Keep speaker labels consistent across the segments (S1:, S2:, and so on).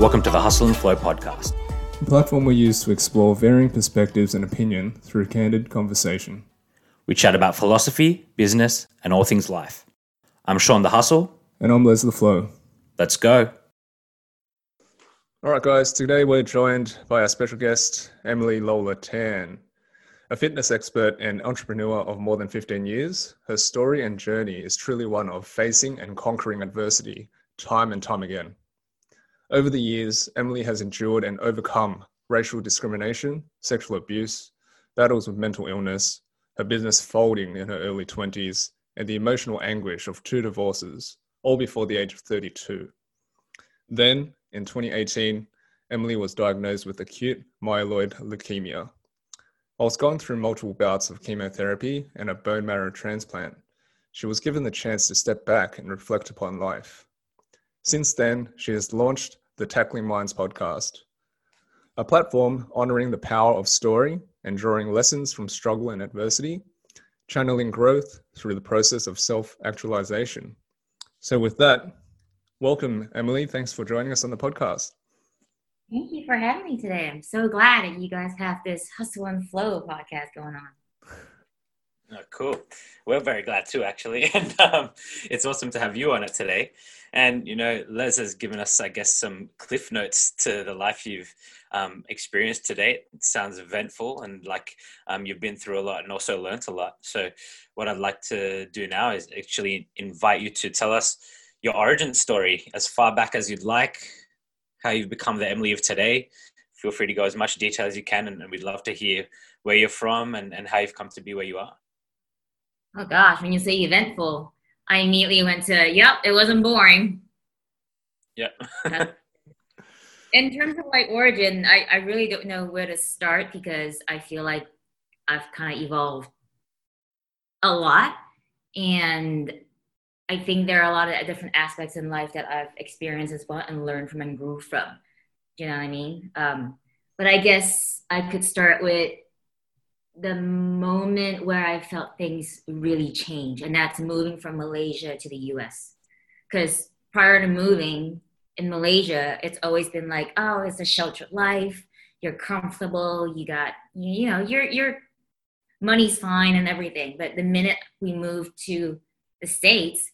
S1: Welcome to the Hustle and Flow podcast,
S2: a platform we use to explore varying perspectives and opinion through candid conversation.
S1: We chat about philosophy, business, and all things life. I'm Shaun the Hustle.
S2: And I'm Les the Flow.
S1: Let's go.
S2: All right, guys, today we're joined by our special guest, Emily Lola Tan. A fitness expert and entrepreneur of more than 15 years, her story and journey is truly one of facing and conquering adversity time and time again. Over the years, Emily has endured and overcome racial discrimination, sexual abuse, battles with mental illness, her business folding in her early 20s, and the emotional anguish of two divorces, all before the age of 32. Then, in 2018, Emily was diagnosed with acute myeloid leukemia. Whilst going through multiple bouts of chemotherapy and a bone marrow transplant, she was given the chance to step back and reflect upon life. Since then, she has launched the Tackling Minds podcast, a platform honoring the power of story and drawing lessons from struggle and adversity, channeling growth through the process of self actualization. So, with that, welcome, Emily. Thanks for joining us on the podcast.
S3: Thank you for having me today. I'm so glad that you guys have this Hustle and Flow podcast going on.
S1: Oh, cool. We're very glad too, actually. And um, it's awesome to have you on it today. And, you know, Les has given us, I guess, some cliff notes to the life you've um, experienced to date. It sounds eventful and like um, you've been through a lot and also learnt a lot. So, what I'd like to do now is actually invite you to tell us your origin story as far back as you'd like, how you've become the Emily of today. Feel free to go as much detail as you can, and, and we'd love to hear where you're from and, and how you've come to be where you are.
S3: Oh gosh, when you say eventful, I immediately went to, yep, it wasn't boring.
S1: Yep.
S3: In terms of like origin, I, I really don't know where to start because I feel like I've kind of evolved a lot. And I think there are a lot of different aspects in life that I've experienced as well and learned from and grew from. You know what I mean? Um, but I guess I could start with the moment where I felt things really change, and that's moving from Malaysia to the US. Because prior to moving in Malaysia, it's always been like, oh, it's a sheltered life. You're comfortable. You got, you know, your your money's fine and everything. But the minute we moved to the states,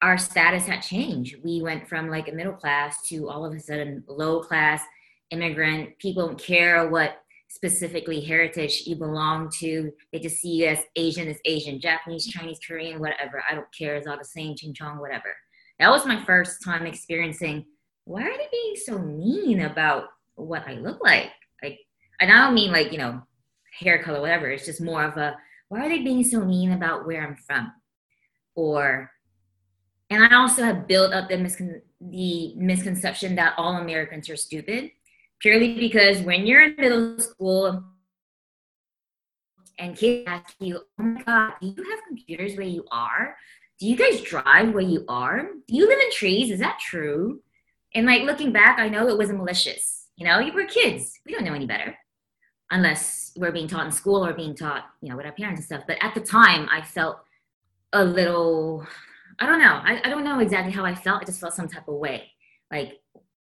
S3: our status had changed. We went from like a middle class to all of a sudden low class immigrant. People don't care what specifically heritage you belong to. They just see you as Asian as Asian, Japanese, Chinese, Korean, whatever. I don't care. It's all the same, ching chong, whatever. That was my first time experiencing why are they being so mean about what I look like? Like, and I don't mean like, you know, hair color, whatever. It's just more of a why are they being so mean about where I'm from? Or, and I also have built up the, miscon- the misconception that all Americans are stupid purely because when you're in middle school and kids ask you, oh my God, do you have computers where you are? Do you guys drive where you are? Do you live in trees? Is that true? And like looking back, I know it wasn't malicious. You know, were kids. We don't know any better unless we're being taught in school or being taught, you know, with our parents and stuff. But at the time, I felt a little, I don't know. I, I don't know exactly how I felt. I just felt some type of way. Like,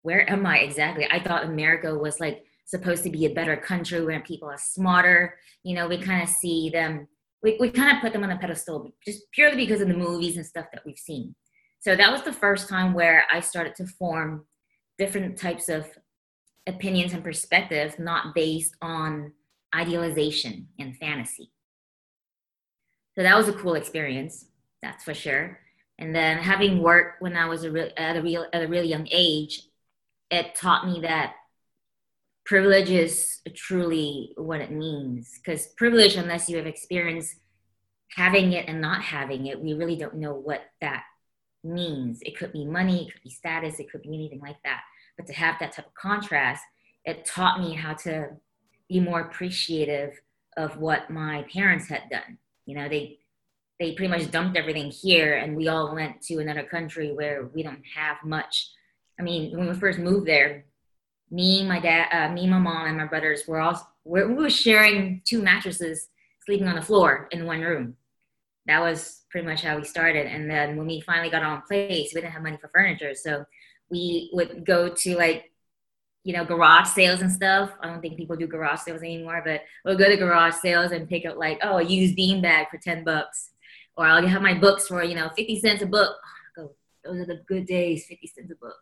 S3: where am I exactly? I thought America was like supposed to be a better country where people are smarter. You know, we kind of see them, we, we kind of put them on a pedestal just purely because of the movies and stuff that we've seen. So that was the first time where I started to form different types of opinions and perspectives, not based on idealization and fantasy. So that was a cool experience, that's for sure. And then having worked when I was a re- at a real at a really young age, it taught me that privilege is truly what it means. Because privilege, unless you have experienced having it and not having it, we really don't know what that means. It could be money, it could be status, it could be anything like that. But to have that type of contrast, it taught me how to be more appreciative of what my parents had done. You know, they they pretty much dumped everything here and we all went to another country where we don't have much I mean, when we first moved there, me, my dad, uh, me, my mom, and my brothers were all we're, we were sharing two mattresses, sleeping on the floor in one room. That was pretty much how we started. And then when we finally got on place, we didn't have money for furniture, so we would go to like you know, garage sales and stuff. I don't think people do garage sales anymore, but we'll go to garage sales and pick up like, oh, a used bean bag for 10 bucks. Or I'll have my books for, you know, 50 cents a book. Oh, those are the good days, 50 cents a book.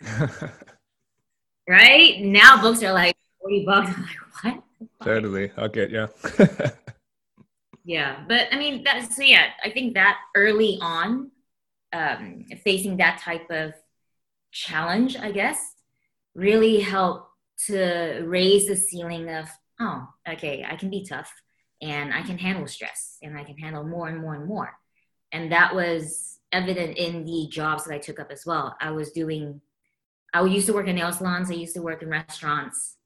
S3: right? Now books are like 40 bucks. I'm like, what?
S2: Totally. I'll get you.
S3: yeah. But I mean, that's, so yeah, I think that early on, um, facing that type of challenge, I guess, really helped to raise the ceiling of, oh, okay, I can be tough and I can handle stress and I can handle more and more and more. And that was evident in the jobs that I took up as well. I was doing, I used to work in nail salons, I used to work in restaurants,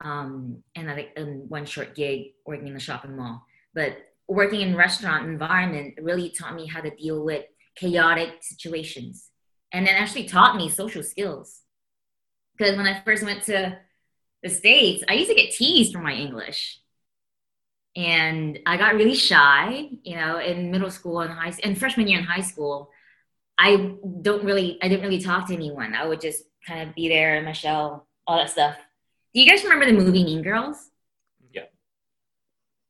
S3: um, and I one short gig working in the shopping mall. But working in restaurant environment really taught me how to deal with chaotic situations and then actually taught me social skills because when I first went to the States, I used to get teased for my English. And I got really shy, you know, in middle school and high and freshman year in high school. I don't really, I didn't really talk to anyone. I would just kind of be there in my shell, all that stuff. Do you guys remember the movie Mean Girls?
S1: Yeah.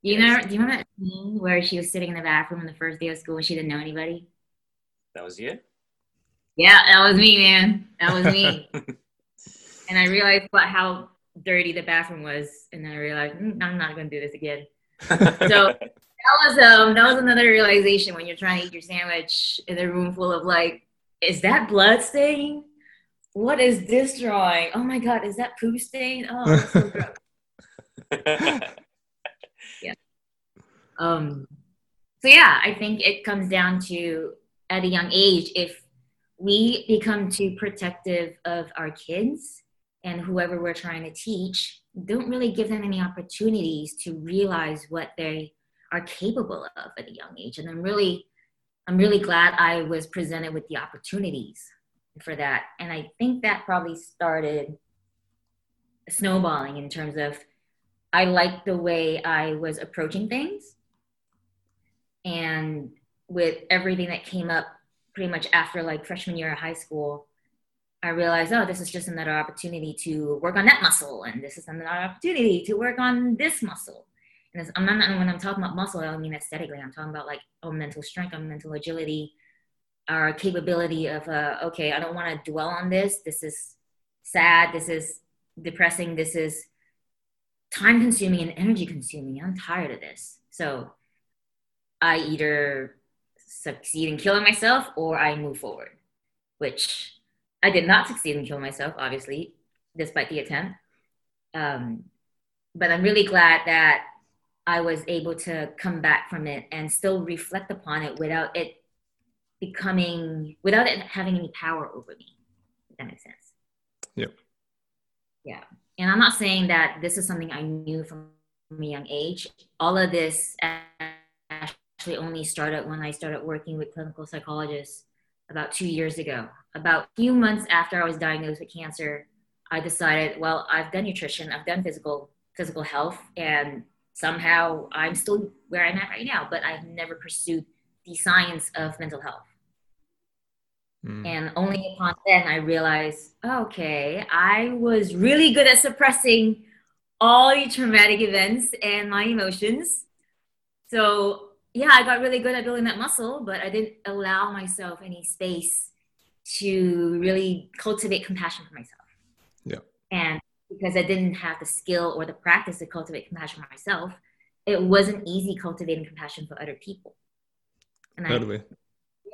S3: You know, do you remember that scene where she was sitting in the bathroom on the first day of school and she didn't know anybody?
S1: That was you?
S3: Yeah, that was me, man. That was me. and I realized what how dirty the bathroom was, and then I realized mm, I'm not going to do this again. so that was um that was another realization when you're trying to eat your sandwich in a room full of like, is that blood stain? What is this drawing? Oh my god, is that poo stain? Oh, so yeah. Um. So yeah, I think it comes down to at a young age if we become too protective of our kids and whoever we're trying to teach don't really give them any opportunities to realize what they are capable of at a young age and i'm really i'm really glad i was presented with the opportunities for that and i think that probably started snowballing in terms of i liked the way i was approaching things and with everything that came up pretty much after like freshman year of high school I realized, oh, this is just another opportunity to work on that muscle, and this is another opportunity to work on this muscle. And I'm not when I'm talking about muscle, I don't mean aesthetically. I'm talking about like oh, mental strength, our mental agility, our capability of uh, okay, I don't want to dwell on this. This is sad. This is depressing. This is time consuming and energy consuming. I'm tired of this. So I either succeed in killing myself or I move forward, which I did not succeed in killing myself, obviously, despite the attempt. Um, but I'm really glad that I was able to come back from it and still reflect upon it without it becoming, without it having any power over me. If that makes sense.
S2: Yep.
S3: Yeah. And I'm not saying that this is something I knew from a young age. All of this actually only started when I started working with clinical psychologists about two years ago. About a few months after I was diagnosed with cancer, I decided, well, I've done nutrition, I've done physical physical health, and somehow I'm still where I'm at right now, but I've never pursued the science of mental health. Mm. And only upon then I realized, okay, I was really good at suppressing all the traumatic events and my emotions. So yeah, I got really good at building that muscle, but I didn't allow myself any space to really cultivate compassion for myself.
S2: Yeah.
S3: And because I didn't have the skill or the practice to cultivate compassion for myself, it wasn't easy cultivating compassion for other people. And totally. I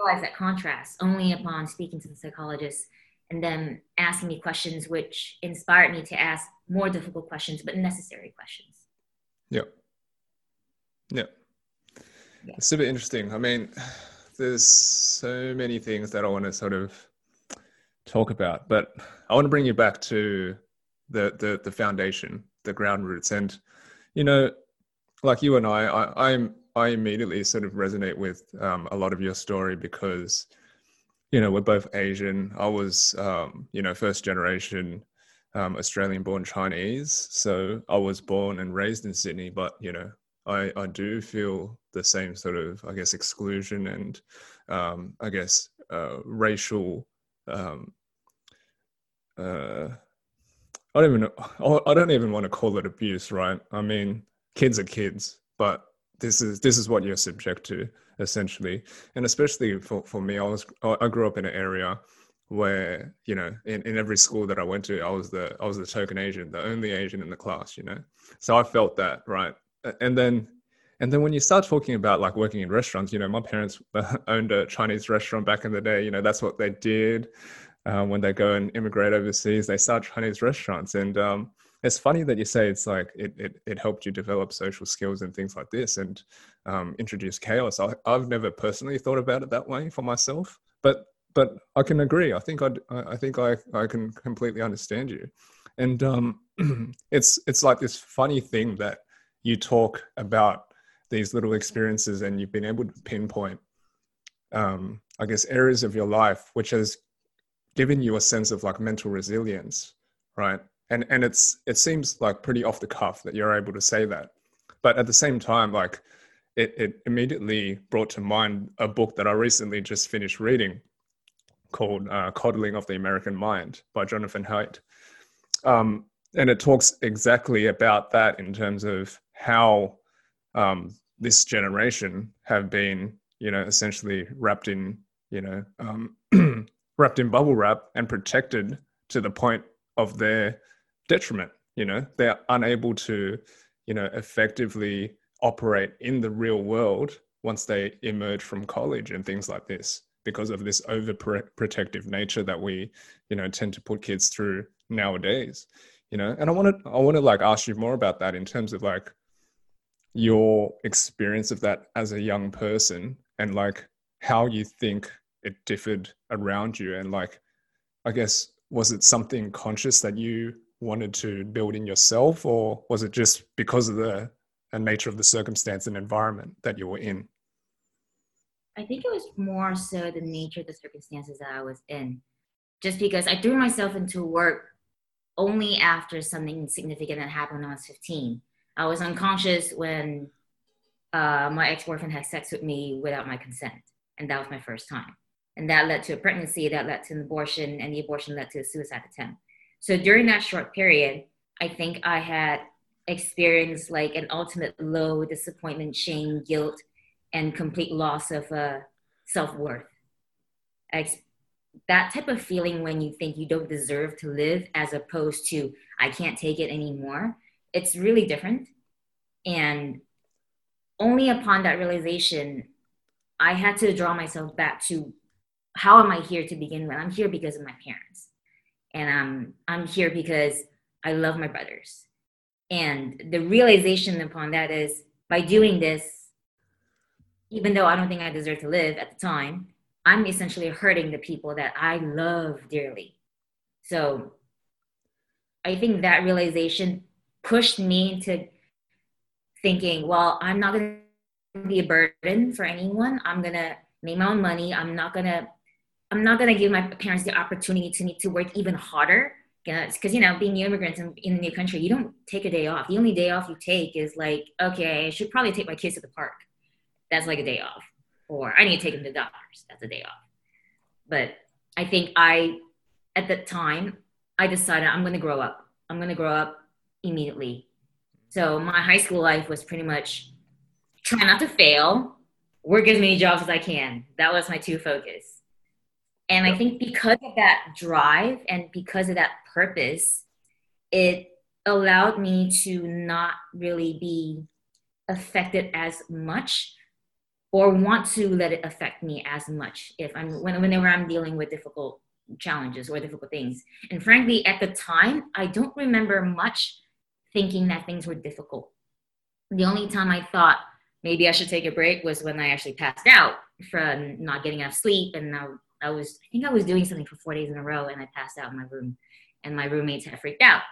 S3: realized that contrast only upon speaking to the psychologist and then asking me questions which inspired me to ask more difficult questions, but necessary questions.
S2: Yeah. Yeah. Yeah. It's super interesting. I mean, there's so many things that I want to sort of talk about, but I want to bring you back to the the, the foundation, the ground roots, and you know, like you and I, I I'm I immediately sort of resonate with um, a lot of your story because you know we're both Asian. I was um, you know first generation um, Australian born Chinese, so I was born and raised in Sydney, but you know I, I do feel the same sort of, I guess, exclusion and, um, I guess, uh, racial, um, uh, I don't even I don't even want to call it abuse, right? I mean, kids are kids, but this is this is what you're subject to essentially, and especially for for me, I was I grew up in an area where you know in, in every school that I went to, I was the I was the token Asian, the only Asian in the class, you know. So I felt that right, and then and then when you start talking about like working in restaurants, you know, my parents owned a Chinese restaurant back in the day. You know, that's what they did uh, when they go and immigrate overseas. They start Chinese restaurants, and um, it's funny that you say it's like it, it, it helped you develop social skills and things like this, and um, introduce chaos. I, I've never personally thought about it that way for myself, but but I can agree. I think i I think I I can completely understand you, and um, it's it's like this funny thing that you talk about these little experiences and you've been able to pinpoint um, i guess areas of your life which has given you a sense of like mental resilience right and and it's it seems like pretty off the cuff that you're able to say that. But at the same time like it, it immediately brought to mind a book that i recently just finished reading called uh, coddling of the american mind by jonathan haidt. Um, and it talks exactly about that in terms of how um, this generation have been, you know, essentially wrapped in, you know, um, wrapped in bubble wrap and protected to the point of their detriment. You know, they're unable to, you know, effectively operate in the real world once they emerge from college and things like this because of this overprotective nature that we, you know, tend to put kids through nowadays. You know, and I want to, I want to like ask you more about that in terms of like your experience of that as a young person and like how you think it differed around you and like i guess was it something conscious that you wanted to build in yourself or was it just because of the, the nature of the circumstance and environment that you were in
S3: i think it was more so the nature of the circumstances that i was in just because i threw myself into work only after something significant had happened when i was 15 I was unconscious when uh, my ex boyfriend had sex with me without my consent. And that was my first time. And that led to a pregnancy, that led to an abortion, and the abortion led to a suicide attempt. So during that short period, I think I had experienced like an ultimate low disappointment, shame, guilt, and complete loss of uh, self worth. That type of feeling when you think you don't deserve to live, as opposed to I can't take it anymore, it's really different. And only upon that realization, I had to draw myself back to how am I here to begin with? I'm here because of my parents. And um, I'm here because I love my brothers. And the realization upon that is by doing this, even though I don't think I deserve to live at the time, I'm essentially hurting the people that I love dearly. So I think that realization pushed me into thinking, well, I'm not going to be a burden for anyone. I'm going to make my own money. I'm not going to I'm not going to give my parents the opportunity to need to work even harder because you know being new immigrants in, in a new country you don't take a day off the only day off you take is like okay i should probably take my kids to the park that's like a day off or i need to take them to the doctors that's a day off but i think i at the time i decided i'm going to grow up i'm going to grow up immediately. So my high school life was pretty much try not to fail, work as many jobs as I can. That was my two focus. And I think because of that drive and because of that purpose, it allowed me to not really be affected as much or want to let it affect me as much if I'm whenever I'm dealing with difficult challenges or difficult things. And frankly, at the time, I don't remember much thinking that things were difficult. The only time I thought maybe I should take a break was when I actually passed out from not getting enough sleep. And I, I was, I think I was doing something for four days in a row and I passed out in my room. And my roommates had freaked out,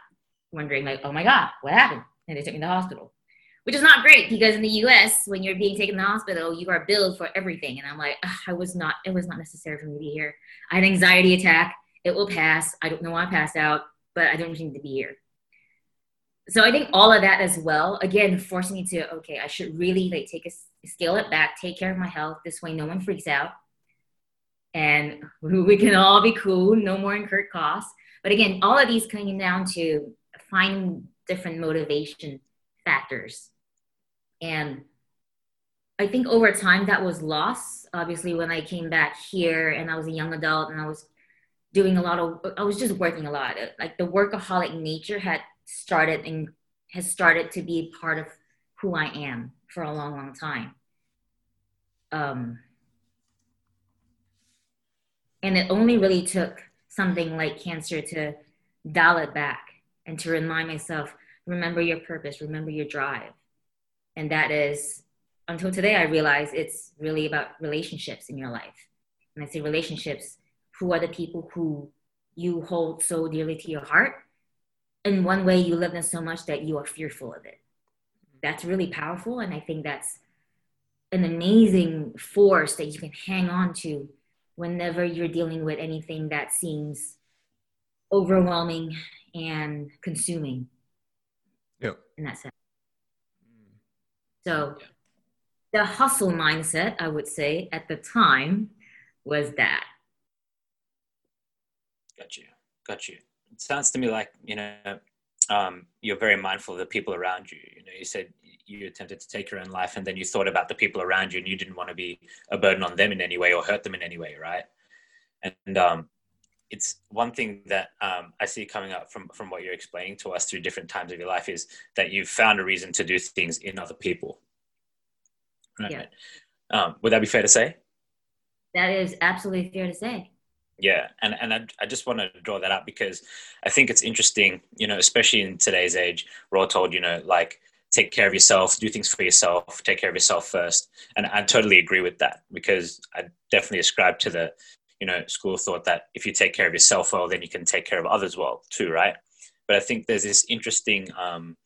S3: wondering, like, oh my God, what happened? And they took me to the hospital, which is not great because in the US, when you're being taken to the hospital, you are billed for everything. And I'm like, I was not, it was not necessary for me to be here. I had an anxiety attack. It will pass. I don't know why I passed out, but I don't need to be here so I think all of that as well, again, forcing me to, okay, I should really like take a scale it back, take care of my health. This way no one freaks out. And we can all be cool, no more incurred costs. But again, all of these coming down to finding different motivation factors. And I think over time that was lost. Obviously, when I came back here and I was a young adult and I was doing a lot of, I was just working a lot. Like the workaholic nature had started and has started to be part of who I am for a long, long time. Um, and it only really took something like cancer to dial it back and to remind myself remember your purpose, remember your drive. And that is, until today, I realize it's really about relationships in your life. And I say relationships, who are the people who you hold so dearly to your heart? In one way, you love them so much that you are fearful of it. That's really powerful. And I think that's an amazing force that you can hang on to whenever you're dealing with anything that seems overwhelming and consuming.
S2: Yeah.
S3: In that sense. Mm. So the hustle mindset, I would say, at the time was that.
S1: Got you. Got you. It sounds to me like, you know, um, you're very mindful of the people around you. You know, you said you attempted to take your own life and then you thought about the people around you and you didn't want to be a burden on them in any way or hurt them in any way right? And um, it's one thing that um, i see coming up from from what you're explaining to us through different times of your life is that you've found a reason to do things in other people. Right yeah. Um, would that be fair to say?
S3: That is absolutely fair to say
S1: yeah and and I, I just want to draw that up because i think it's interesting you know especially in today's age we're all told you know like take care of yourself, do things for yourself, take care of yourself first. And I totally agree with that because I definitely ascribe to the, you know, school of thought that if you take care of yourself well, then you can take care of others well too, right? But I think there's this interesting, um,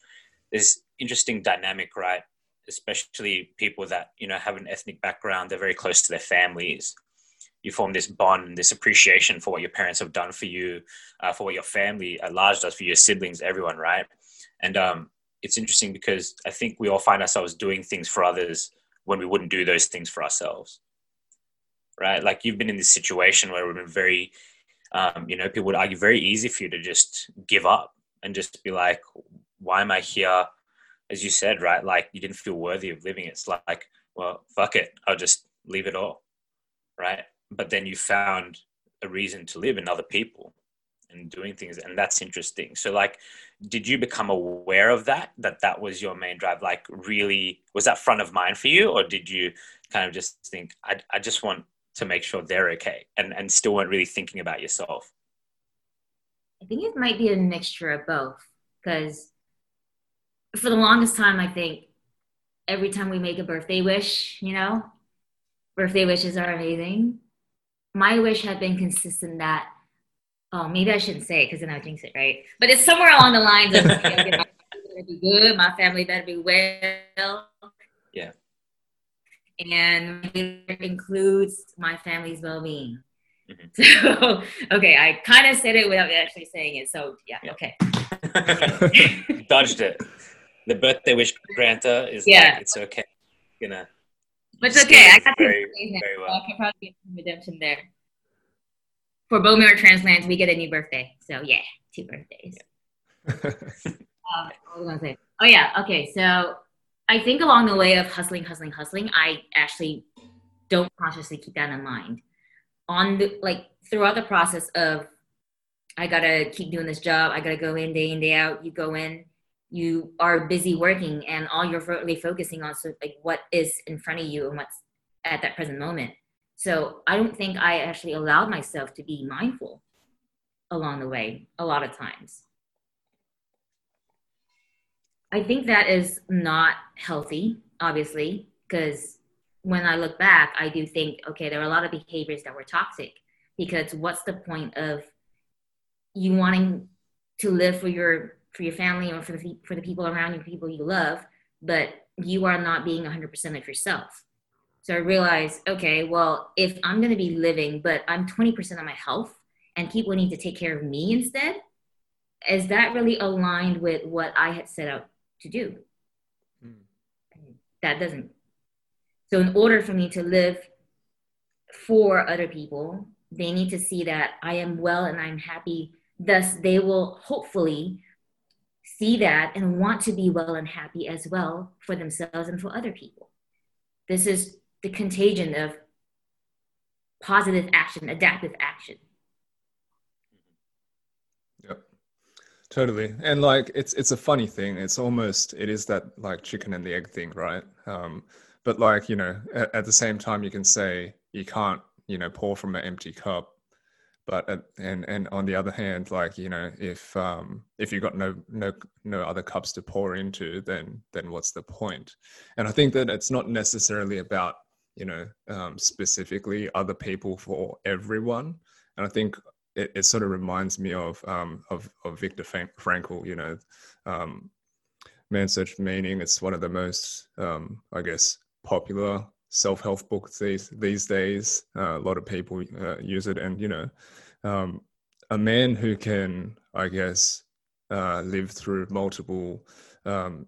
S1: this interesting dynamic, right? Especially people that you know have an ethnic background, they're very close to their families. You form this bond, this appreciation for what your parents have done for you, uh, for what your family at large does for your siblings, everyone, right? And um, it's interesting because I think we all find ourselves doing things for others when we wouldn't do those things for ourselves. Right? Like you've been in this situation where have been very, um, you know, people would argue very easy for you to just give up and just be like, why am I here? As you said, right? Like you didn't feel worthy of living. It's like, well, fuck it. I'll just leave it all. Right. But then you found a reason to live in other people and doing things and that's interesting. So like did you become aware of that that that was your main drive? Like really was that front of mind for you or did you kind of just think i, I just want to make sure they're okay and and still weren't really thinking about yourself?
S3: I think it might be a mixture of both because for the longest time i think every time we make a birthday wish you know birthday wishes are amazing my wish had been consistent that oh, maybe I shouldn't say it because then I'll jinx it, right? But it's somewhere along the lines of okay, okay, my better be good, my family better be well.
S1: Yeah.
S3: And it includes my family's well-being. Mm-hmm. So okay, I kind of said it without actually saying it. So yeah, yeah. okay.
S1: Dodged it. The birthday wish granter is yeah. like it's okay. You know.
S3: But it's okay. I got very. I can probably get some redemption there for bone marrow transplants, we get a new birthday. So yeah, two birthdays. um, what was I gonna say? Oh yeah, okay. So I think along the way of hustling, hustling, hustling, I actually don't consciously keep that in mind. On the like throughout the process of I gotta keep doing this job, I gotta go in day in, day out, you go in, you are busy working and all you're really focusing on so like what is in front of you and what's at that present moment so I don't think I actually allowed myself to be mindful along the way a lot of times. I think that is not healthy, obviously, because when I look back, I do think, okay, there are a lot of behaviors that were toxic. Because what's the point of you wanting to live for your for your family or for the for the people around you, people you love, but you are not being 100% of yourself. So I realized, okay, well, if I'm going to be living, but I'm 20% of my health and people need to take care of me instead, is that really aligned with what I had set out to do? Mm. That doesn't. So, in order for me to live for other people, they need to see that I am well and I'm happy thus they will hopefully see that and want to be well and happy as well for themselves and for other people this is the contagion of positive action adaptive action
S2: Yep. Totally. And like it's it's a funny thing. It's almost it is that like chicken and the egg thing, right? Um, but like, you know, at, at the same time you can say you can't, you know, pour from an empty cup. But at, and and on the other hand, like, you know, if um if you've got no no no other cups to pour into, then then what's the point? And I think that it's not necessarily about, you know, um, specifically other people for everyone. And I think it, it sort of reminds me of um, of of Viktor Frankl. You know, um, Man's Search Meaning. It's one of the most, um, I guess, popular self-help books these these days. Uh, a lot of people uh, use it, and you know, um, a man who can, I guess, uh, live through multiple um,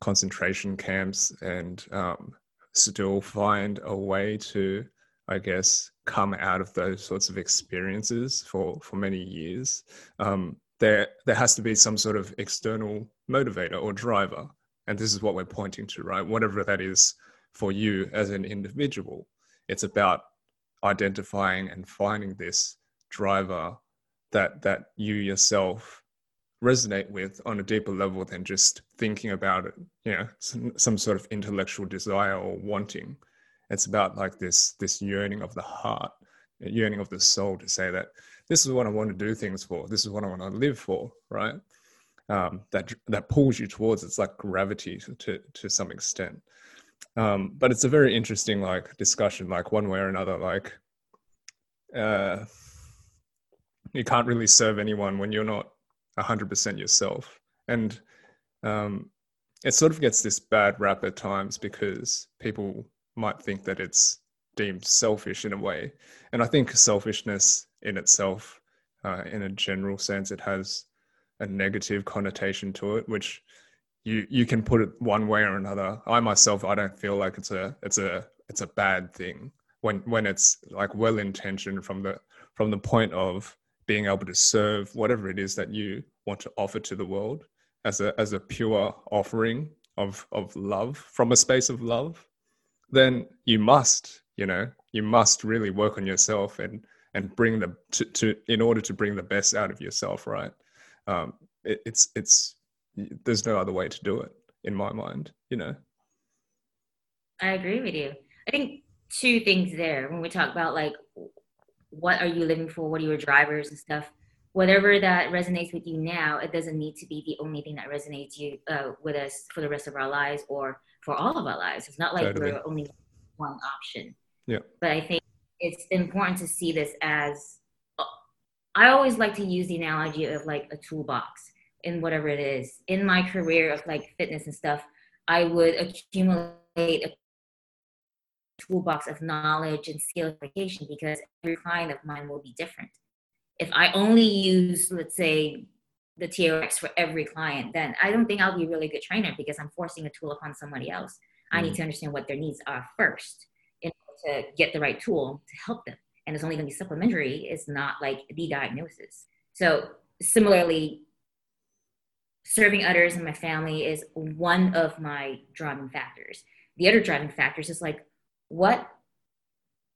S2: concentration camps and um, still find a way to, I guess, come out of those sorts of experiences for for many years, um, there there has to be some sort of external motivator or driver, and this is what we're pointing to, right? Whatever that is for you as an individual, it's about identifying and finding this driver that that you yourself resonate with on a deeper level than just thinking about it you know some, some sort of intellectual desire or wanting it's about like this this yearning of the heart, yearning of the soul to say that this is what I want to do things for. This is what I want to live for, right? Um, that that pulls you towards. It's like gravity to to some extent. Um, but it's a very interesting like discussion, like one way or another. Like, uh, you can't really serve anyone when you're not hundred percent yourself, and um, it sort of gets this bad rap at times because people might think that it's deemed selfish in a way. And I think selfishness in itself, uh, in a general sense, it has a negative connotation to it, which you you can put it one way or another. I myself, I don't feel like it's a it's a it's a bad thing when when it's like well intentioned from the from the point of being able to serve whatever it is that you want to offer to the world as a as a pure offering of of love from a space of love then you must, you know, you must really work on yourself and and bring the to, to in order to bring the best out of yourself, right? Um, it, it's it's there's no other way to do it in my mind, you know.
S3: I agree with you. I think two things there when we talk about like what are you living for, what are your drivers and stuff. Whatever that resonates with you now, it doesn't need to be the only thing that resonates you uh, with us for the rest of our lives or for all of our lives. It's not like totally. we're only one option.
S2: Yeah.
S3: But I think it's important to see this as I always like to use the analogy of like a toolbox in whatever it is. In my career of like fitness and stuff, I would accumulate a toolbox of knowledge and skill application because every client of mine will be different. If I only use, let's say, the TRX for every client, then I don't think I'll be a really good trainer because I'm forcing a tool upon somebody else. Mm. I need mm. to understand what their needs are first in order to get the right tool to help them. And it's only going to be supplementary. It's not like the diagnosis. So similarly, serving others and my family is one of my driving factors. The other driving factors is like what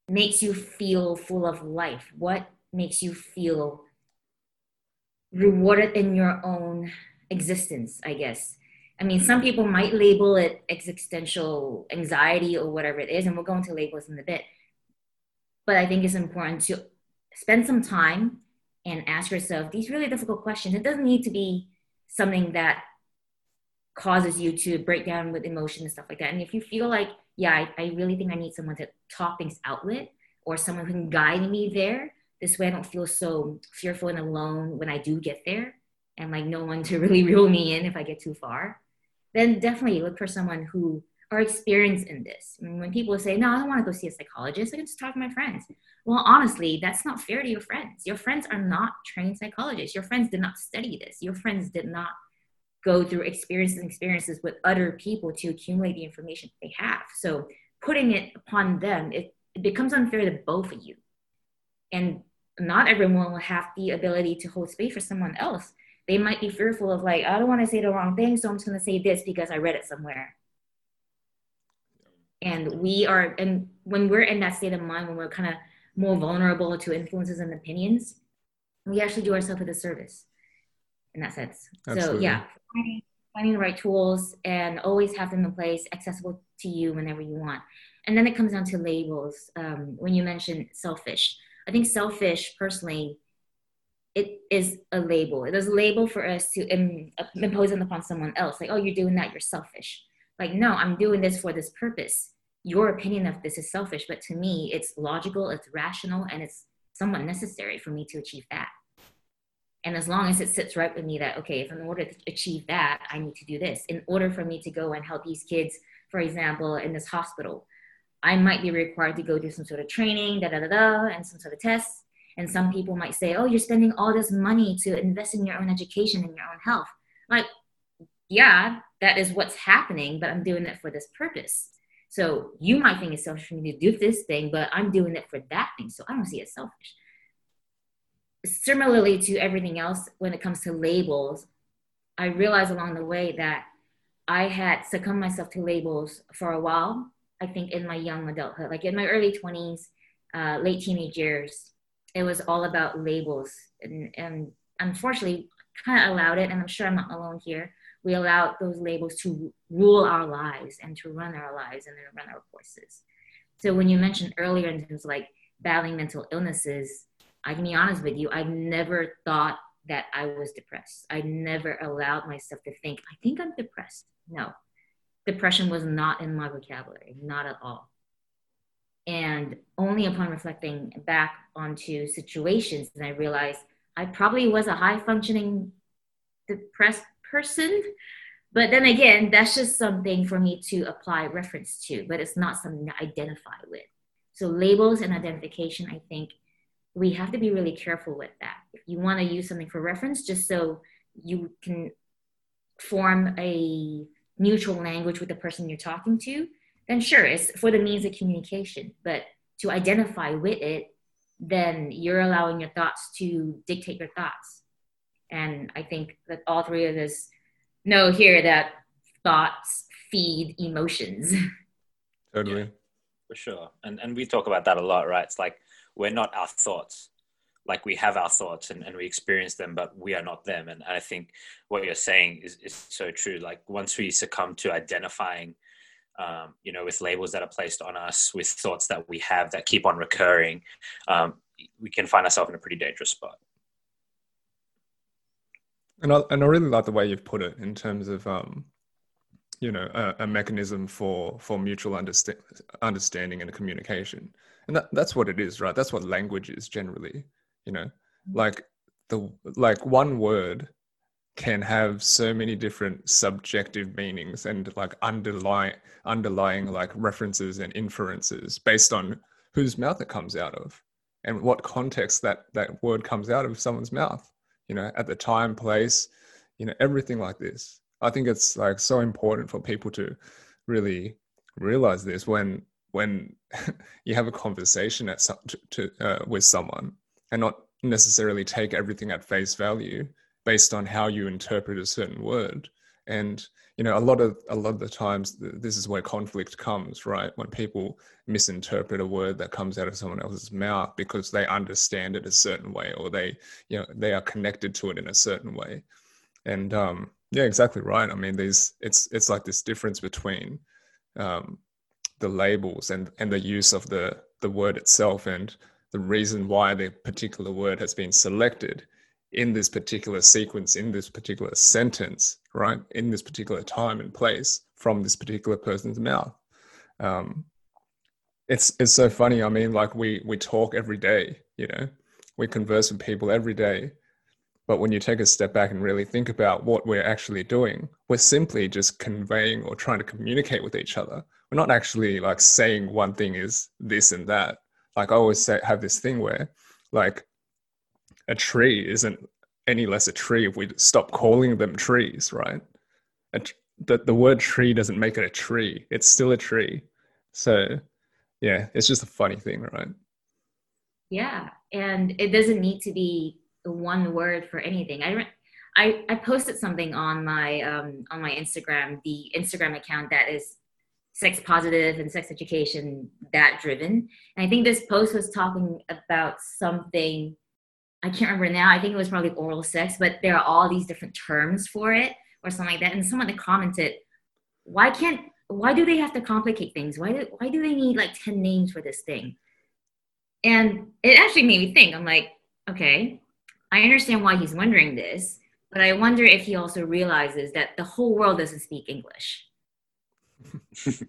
S3: makes you feel full of life? What makes you feel rewarded in your own existence, I guess. I mean, some people might label it existential anxiety or whatever it is, and we'll go into labels in a bit. But I think it's important to spend some time and ask yourself these really difficult questions. It doesn't need to be something that causes you to break down with emotion and stuff like that. And if you feel like, yeah, I, I really think I need someone to talk things out with, or someone who can guide me there, this way I don't feel so fearful and alone when I do get there and like no one to really reel me in if I get too far. Then definitely look for someone who are experienced in this. I mean, when people say, no, I don't want to go see a psychologist, I can just talk to my friends. Well, honestly, that's not fair to your friends. Your friends are not trained psychologists. Your friends did not study this. Your friends did not go through experiences and experiences with other people to accumulate the information they have. So putting it upon them, it, it becomes unfair to both of you. And not everyone will have the ability to hold space for someone else. They might be fearful of like, I don't want to say the wrong thing, so I'm just going to say this because I read it somewhere. And we are, and when we're in that state of mind, when we're kind of more vulnerable to influences and opinions, we actually do ourselves a disservice in that sense. Absolutely. So yeah, finding, finding the right tools and always have them in place, accessible to you whenever you want. And then it comes down to labels. Um, when you mentioned selfish, I think selfish personally, it is a label. It is a label for us to Im- impose it upon someone else. Like, oh, you're doing that, you're selfish. Like, no, I'm doing this for this purpose. Your opinion of this is selfish, but to me, it's logical, it's rational, and it's somewhat necessary for me to achieve that. And as long as it sits right with me that, okay, if in order to achieve that, I need to do this. In order for me to go and help these kids, for example, in this hospital, I might be required to go do some sort of training, da da da da, and some sort of tests. And some people might say, oh, you're spending all this money to invest in your own education and your own health. Like, yeah, that is what's happening, but I'm doing it for this purpose. So you might think it's selfish for me to do this thing, but I'm doing it for that thing. So I don't see it selfish. Similarly to everything else, when it comes to labels, I realized along the way that I had succumbed myself to labels for a while I think in my young adulthood, like in my early 20s, uh, late teenage years, it was all about labels. And, and unfortunately, kind of allowed it, and I'm sure I'm not alone here. We allowed those labels to rule our lives and to run our lives and then run our courses. So when you mentioned earlier in terms of like battling mental illnesses, I can be honest with you, I never thought that I was depressed. I never allowed myself to think, I think I'm depressed. No, depression was not in my vocabulary, not at all. And only upon reflecting back onto situations, and I realized I probably was a high functioning depressed person. But then again, that's just something for me to apply reference to, but it's not something to identify with. So, labels and identification, I think we have to be really careful with that. If you want to use something for reference, just so you can form a neutral language with the person you're talking to, then sure, it's for the means of communication. But to identify with it, then you're allowing your thoughts to dictate your thoughts. And I think that all three of us know here that thoughts feed emotions.
S2: Totally. Yeah,
S1: for sure. And and we talk about that a lot, right? It's like we're not our thoughts like we have our thoughts and, and we experience them but we are not them and i think what you're saying is, is so true like once we succumb to identifying um, you know with labels that are placed on us with thoughts that we have that keep on recurring um, we can find ourselves in a pretty dangerous spot
S2: and I, and I really like the way you've put it in terms of um, you know a, a, mechanism for for mutual understand, understanding and communication. And that, that's what it is right? That's what language is generally you know? Mm. like the like one word can have so many different subjective meanings and like underlying underlying like references and inferences based on whose mouth it comes out of and what context that that word comes out of someone's mouth you know at the time place you know everything like this. I think it's like so important for people to really realize this when when you have a conversation at some, to, to uh, with someone and not necessarily take everything at face value based on how you interpret a certain word. And you know a lot of a lot of the times this is where conflict comes right? When people misinterpret a word that comes out of someone else's mouth because they understand it a certain way or they you know they are connected to it in a certain way. And um yeah exactly right. I mean these it's it's like this difference between um the labels and and the use of the the word itself and the reason why the particular word has been selected in this particular sequence, in this particular sentence, right? In this particular time and place from this particular person's mouth. Um, it's it's so funny. I mean, like we we talk every day, you know, we converse with people every day. But when you take a step back and really think about what we're actually doing, we're simply just conveying or trying to communicate with each other. We're not actually like saying one thing is this and that like I always say, have this thing where like a tree isn't any less a tree if we stop calling them trees, right? the, the word tree doesn't make it a tree. It's still a tree. So yeah, it's just a funny thing, right?
S3: Yeah. and it doesn't need to be one word for anything. I I, I posted something on my um, on my Instagram, the Instagram account that is sex positive and sex education that driven. And I think this post was talking about something I can't remember now. I think it was probably oral sex, but there are all these different terms for it or something like that. And someone commented, why can't why do they have to complicate things? Why do why do they need like 10 names for this thing? And it actually made me think. I'm like, okay, I understand why he's wondering this, but I wonder if he also realizes that the whole world doesn't speak English.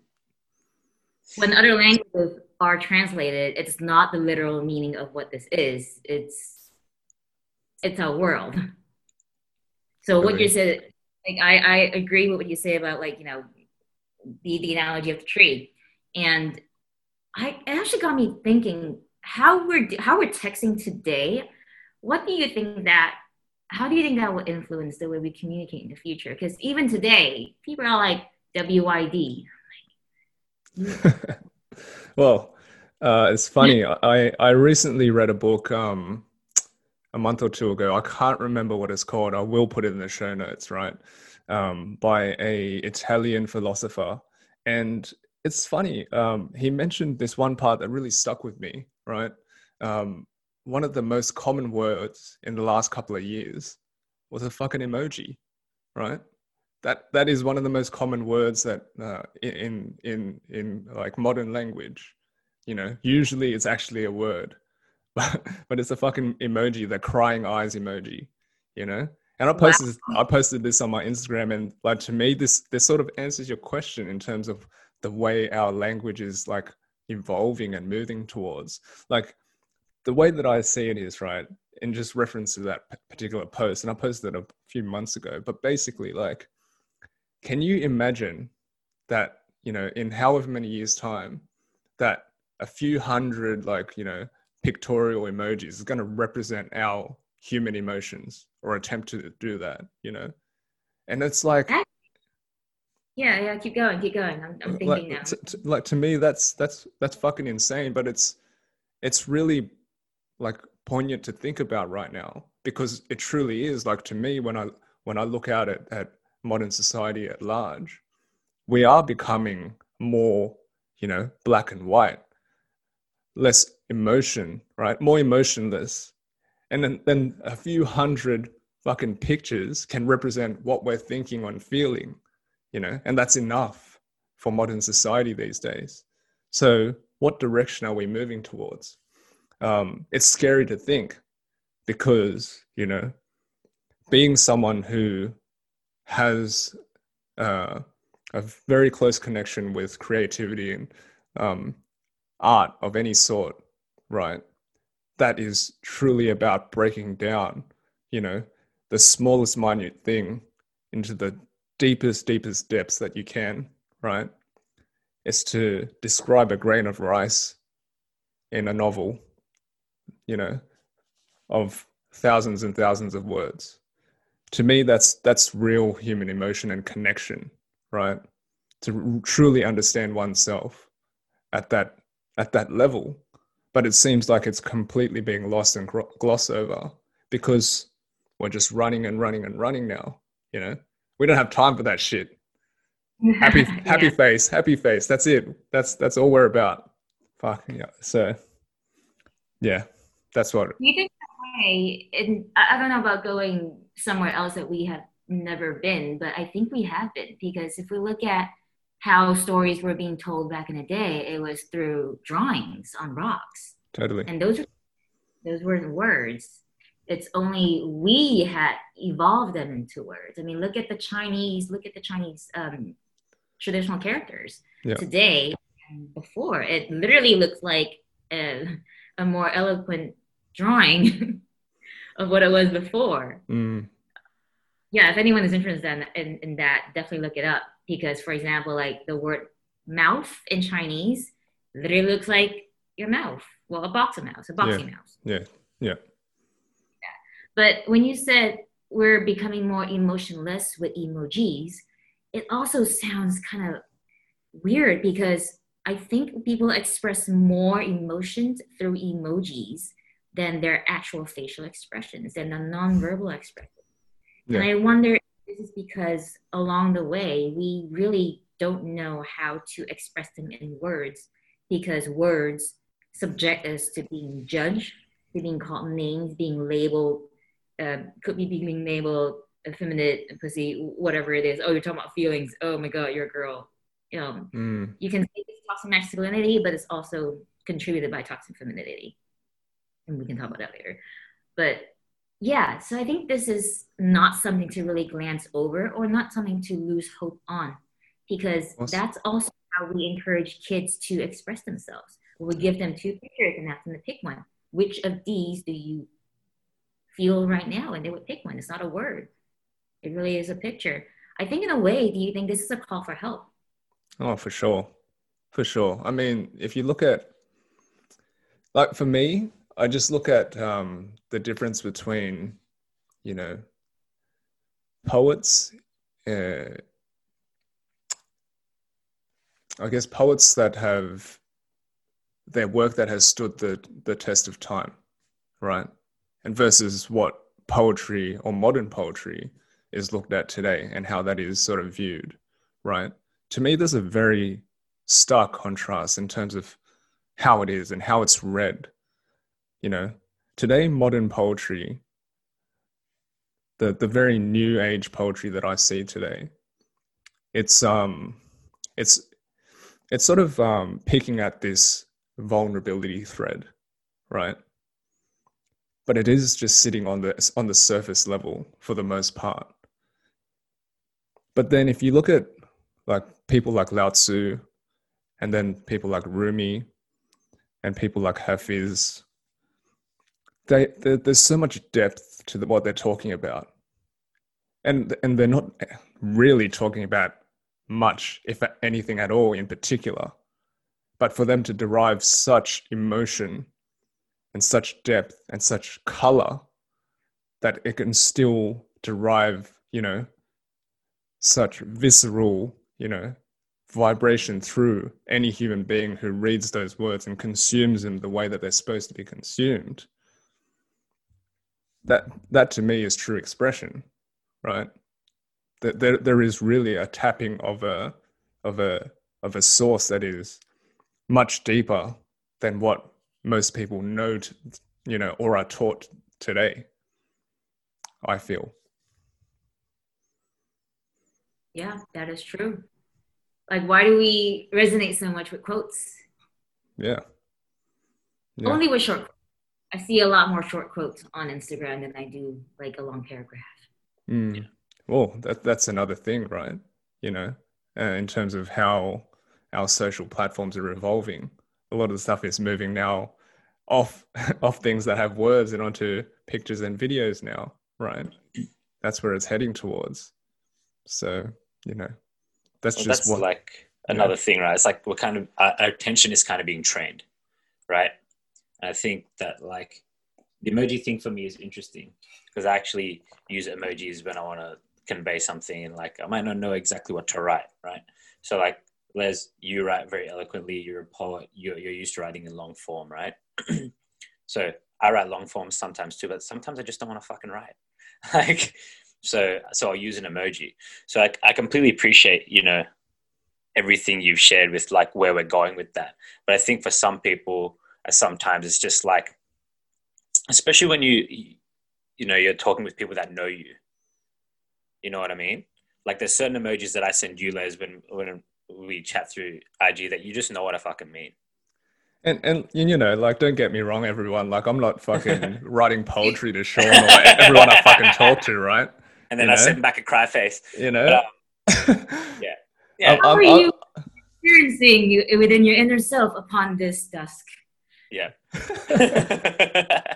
S3: when other languages are translated, it's not the literal meaning of what this is. It's it's a world. So what you said, like I, I agree with what you say about like you know the the analogy of the tree, and I it actually got me thinking how we're how we're texting today. What do you think that? How do you think that will influence the way we communicate in the future? Because even today, people are like WID.
S2: well, uh, it's funny. I I recently read a book um, a month or two ago. I can't remember what it's called. I will put it in the show notes. Right, um, by a Italian philosopher, and it's funny. Um, he mentioned this one part that really stuck with me. Right, um, one of the most common words in the last couple of years was a fucking emoji. Right, that that is one of the most common words that uh, in in in like modern language you know usually it's actually a word but, it's a fucking emoji the crying eyes emoji you know and i posted wow. i posted this on my instagram and like to me this this sort of answers your question in terms of the way our language is like evolving and moving towards like the way that i see it is right in just reference to that particular post and i posted it a few months ago but basically like can you imagine that you know in however many years time that a few hundred like you know pictorial emojis. Is going to represent our human emotions or attempt to do that you know? And it's like
S3: yeah yeah keep going keep going. I'm, I'm thinking
S2: like,
S3: now.
S2: to, to, like to me that's that's that's fucking insane but it's it's really like poignant to think about right now because it truly is. Like to me when i when i look out at, at modern society at large, we are becoming more, you know, black and white, less emotion, right? More emotionless. And then, then a few hundred fucking pictures can represent what we're thinking and feeling, you know, and that's enough for modern society these days. So, what direction are we moving towards? Um, it's scary to think because, you know, being someone who has uh, a very close connection with creativity and um, art of any sort, right? That is truly about breaking down, you know, the smallest minute thing into the deepest, deepest depths that you can, right? Is to describe a grain of rice in a novel, you know, of thousands and thousands of words to me that's that's real human emotion and connection right to truly understand oneself at that at that level but it seems like it's completely being lost and glossed over because we're just running and running and running now you know? We don't have time for that shit. Happy happy yeah. face happy face. That's it. That's that's all we're about. Fuck yeah. So yeah that's what
S3: you think that way and i don't know about going somewhere else that we have never been, but I think we have been because if we look at how stories were being told back in the day, it was through drawings on rocks.
S2: Totally.
S3: And those are those weren't words. It's only we had evolved them into words. I mean, look at the Chinese, look at the Chinese um, traditional characters yeah. today before. It literally looks like a, a more eloquent drawing of what it was before.
S2: Mm.
S3: Yeah, if anyone is interested in, in, in, that, definitely look it up because, for example, like the word mouth in Chinese literally looks like your mouth. Well, a box of mouse, a boxing
S2: yeah.
S3: mouse.
S2: Yeah, yeah.
S3: Yeah. But when you said we're becoming more emotionless with emojis, it also sounds kind of weird because I think people express more emotions through emojis than their actual facial expressions and the nonverbal expressions.
S2: Yeah.
S3: And I wonder this is because along the way, we really don't know how to express them in words because words subject us to being judged, to being called names, being labeled, uh, could be being labeled effeminate, pussy, whatever it is. Oh, you're talking about feelings. Oh my God, you're a girl. You know,
S2: Mm.
S3: you can say it's toxic masculinity, but it's also contributed by toxic femininity. And we can talk about that later. But yeah, so I think this is not something to really glance over or not something to lose hope on because
S2: Awesome.
S3: that's also how we encourage kids to express themselves. We give them two pictures and ask them to pick one. Which of these do you feel right now? And they would pick one. It's not a word, it really is a picture. I think, in a way, do you think this is a call for help?
S2: Oh, for sure. For sure. I mean, if you look at, like, for me, I just look at um, the difference between, you know, poets, uh, I guess poets that have their work that has stood the, the test of time, right? And versus what poetry or modern poetry is looked at today and how that is sort of viewed, right? To me, there's a very stark contrast in terms of how it is and how it's read. You know, today, modern poetry, the, the very new age poetry that I see today, it's um it's it's sort of um picking at this vulnerability thread, right? But it is just sitting on the on the surface level for the most part. But then if you look at like people like Lao Tzu and then people like Rumi and people like Hafiz, they, there- there's so much depth to the, what they're talking about. And, and they're not really talking about much, if anything at all, in particular. But for them to derive such emotion and such depth and such color that it can still derive, you know, such visceral, you know, vibration through any human being who reads those words and consumes them the way that they're supposed to be consumed. That that to me is true expression, right? That there there is really a tapping of a of a of a source that is much deeper than what most people know, to, you know, or are taught today. I feel.
S3: Yeah, that is true. Like, why do we resonate so much with quotes?
S2: Yeah. Yeah.
S3: Only with short. I see a lot more short quotes on Instagram than I do like a long paragraph.
S2: Mm. Well, that that's another thing, right? You know, uh, in terms of how our social platforms are evolving, a lot of the stuff is moving now off off things that have words and onto pictures and videos now, right? That's where it's heading towards. So, you know, that's
S1: Well,
S2: just
S1: that's
S2: what.
S1: like another thing, right? It's like we're kind of our, our attention is kind of being trained, right? I think that like the emoji thing for me is interesting because I actually use emojis when I want to convey something and like I might not know exactly what to write, right? So like Les, you write very eloquently. You're a poet. You're you're used to writing in long form, right? so I write long form sometimes too, but sometimes I just don't want to fucking write. like so so I'll use an emoji. So I, I completely appreciate you know everything you've shared with like where we're going with that. But I think for some people, Uh, sometimes it's just like, especially when you you know you're talking with people that know you. You know what I mean? Like there's certain emojis that I send you, Les, when when we chat through IG that you just know what I fucking mean.
S2: And, and you know, like, don't get me wrong, everyone. Like, I'm not fucking writing poetry to Shaun or everyone I fucking talk to, right?
S1: And then
S2: You
S1: I
S2: know?
S1: send back a cry face.
S2: You know.
S1: Um, yeah.
S2: I'm-
S3: How
S2: I'm-
S3: are
S2: I'm-
S3: you experiencing you within your inner self upon this dusk?
S1: Yeah.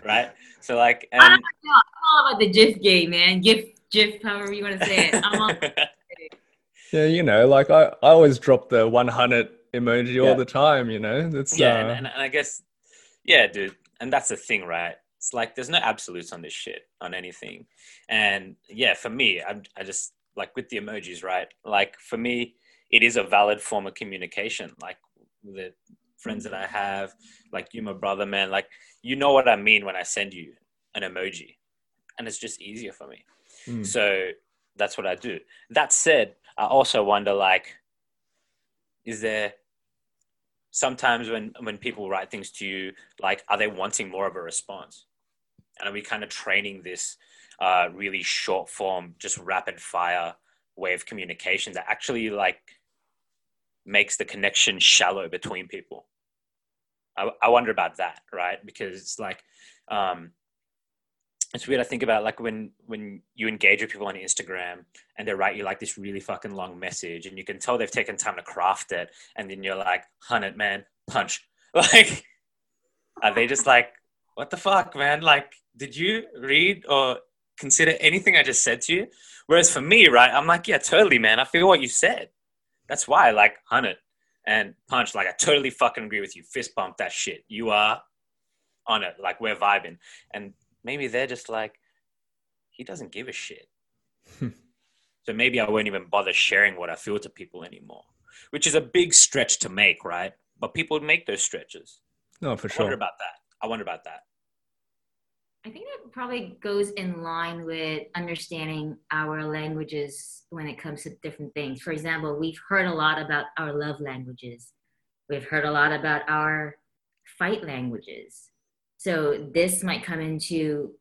S1: right. So like,
S3: I don't know. I'm all about the GIF game, man. GIF, GIF, however you want to say it. I'm all,
S2: Yeah, you know, like I, I always drop the 100 emoji
S1: Yeah.
S2: all the time, you know? It's
S1: yeah,
S2: uh,
S1: and, and, and I guess, yeah, dude, and that's the thing, right? It's like there's no absolutes on this shit on anything, and yeah, for me, I'm I just like with the emojis, right? Like for me, it is a valid form of communication. Like the friends that I have, like you, my brother, man, like you know what I mean when I send you an emoji, and it's just easier for me.
S2: Mm.
S1: So that's what I do. That said, I also wonder like, is there sometimes when when people write things to you, like, are they wanting more of a response? And are we kind of training this uh, really short form, just rapid fire way of communication that actually like makes the connection shallow between people? I, I wonder about that, right? Because it's like, um, it's weird. I think about like when when you engage with people on Instagram and they write you like this really fucking long message, and you can tell they've taken time to craft it, and then you're like, "Hunt it, man, punch!" Like, are they just like, "What the fuck, man?" Like, did you read or consider anything I just said to you? Whereas for me, right, I'm like, "Yeah, totally, man. I feel what you said." That's why I like hunt it and punch. Like, I totally fucking agree with you. Fist bump that shit. You are on it. Like, we're vibing, and maybe they're just like, he doesn't give a shit. Hmm. so maybe I won't even bother sharing what I feel to people anymore, which is a big stretch to make, right? But people make those stretches.
S2: No, for
S1: I
S2: sure.
S1: wonder about that. I wonder about that.
S3: I think that probably goes in line with understanding our languages when it comes to different things. For example, we've heard a lot about our love languages. We've heard a lot about our fight languages. So this might come into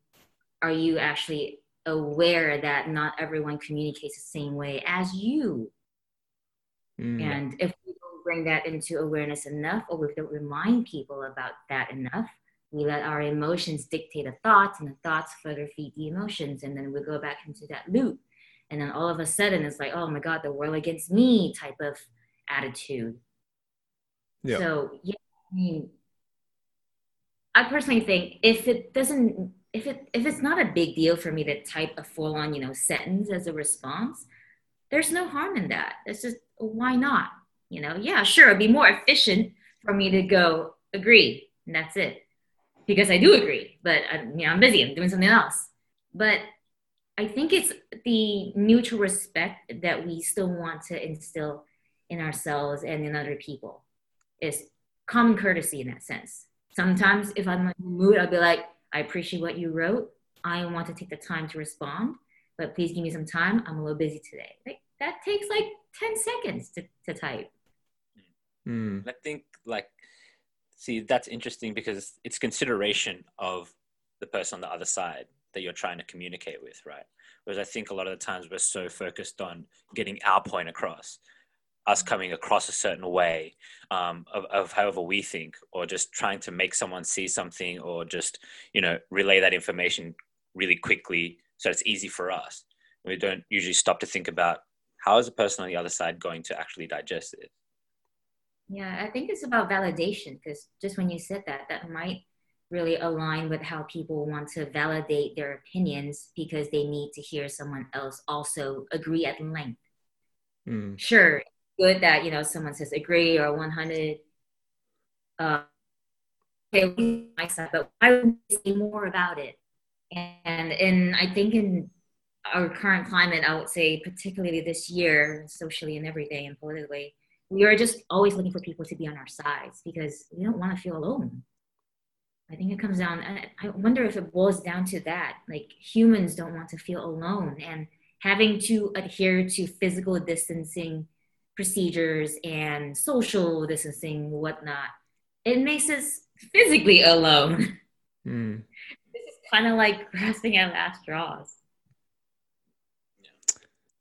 S3: are you actually aware that not everyone communicates the same way as you?
S2: Mm.
S3: And if we don't bring that into awareness enough, or we don't remind people about that enough, we let our emotions dictate the thoughts, and the thoughts further feed the emotions, and then we go back into that loop. And then all of a sudden, it's like, oh my God, the world against me type of attitude.
S2: Yeah.
S3: So, yeah, I mean, I personally think if it doesn't, if it if it's not a big deal for me to type a full on, you know, sentence as a response, there's no harm in that. It's just why not? You know, yeah, sure, it'd be more efficient for me to go agree, and that's it, because I do agree. But I, you know, I'm busy. I'm doing something else. But I think it's the mutual respect that we still want to instill in ourselves and in other people. Is common courtesy in that sense. Sometimes if I'm in the mood, I'll be like, I appreciate what you wrote. I want to take the time to respond, but please give me some time. I'm a little busy today. Like that takes like 10 seconds to, to type.
S2: Mm.
S1: I think like, see, that's interesting because it's consideration of the person on the other side that you're trying to communicate with, right? Whereas I think a lot of the times we're so focused on getting our point across, us coming across a certain way um, of, of however we think, or just trying to make someone see something, or just you know relay that information really quickly so it's easy for us. We don't usually stop to think about how is the person on the other side going to actually digest it.
S3: Yeah, I think it's about validation because just when you said that, that might really align with how people want to validate their opinions because they need to hear someone else also agree at length.
S2: Mm.
S3: Sure, good that you know someone says agree or 100 uh okay my side but i would say more about it and and i think in our current climate i would say particularly this year socially and everything and politically we are just always looking for people to be on our sides because we don't want to feel alone i think it comes down i wonder if it boils down to that like humans don't want to feel alone and having to adhere to physical distancing procedures and social distancing, whatnot, it makes us physically alone.
S2: Mm.
S3: This is kind of like grasping at last straws.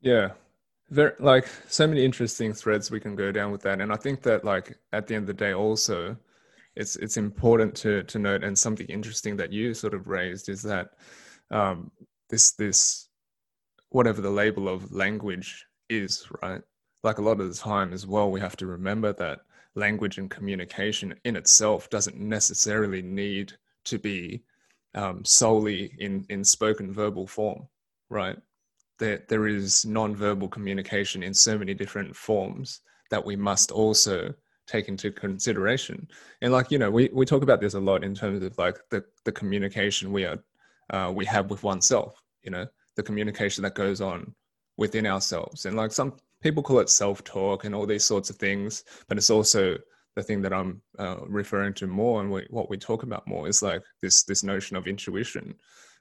S2: Yeah. Very like so many interesting threads we can go down with that. And I think that like at the end of the day also it's it's important to to note and something interesting that you sort of raised is that um this this whatever the label of language is, right? Like a lot of the time as well, we have to remember that language and communication in itself doesn't necessarily need to be um, solely in in spoken verbal form, right? There there is non-verbal communication in so many different forms that we must also take into consideration. And like you know, we we talk about this a lot in terms of like the the communication we are uh, we have with oneself. You know, the communication that goes on within ourselves, and like some people call it self-talk and all these sorts of things, but it's also the thing that I'm uh, referring to more and we, what we talk about more is like this this notion of intuition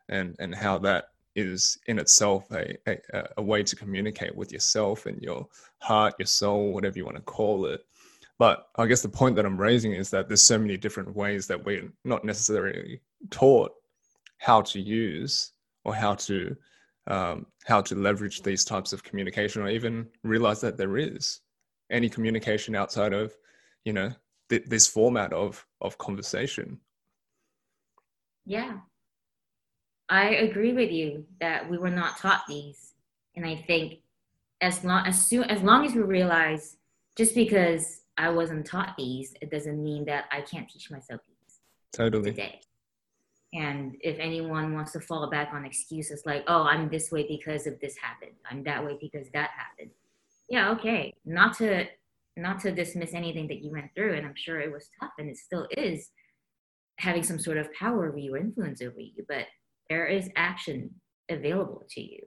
S2: and and how that is in itself a, a, a way to communicate with yourself and your heart, your soul, whatever you want to call it. But I guess the point that I'm raising is that there's so many different ways that we're not necessarily taught how to use or how to um, how to leverage these types of communication or even realize that there is any communication outside of you know th- this format of of conversation
S3: yeah I agree with you that we were not taught these. And I think as long as soon as long as we realize just because I wasn't taught these, it doesn't mean that I can't teach myself these.
S2: Totally.
S3: Today. And if anyone wants to fall back on excuses like, oh, I'm this way because of this happened, I'm that way because that happened. Yeah, okay. Not to not to dismiss anything that you went through, and I'm sure it was tough and it still is having some sort of power over you or influence over you. But there is action available to you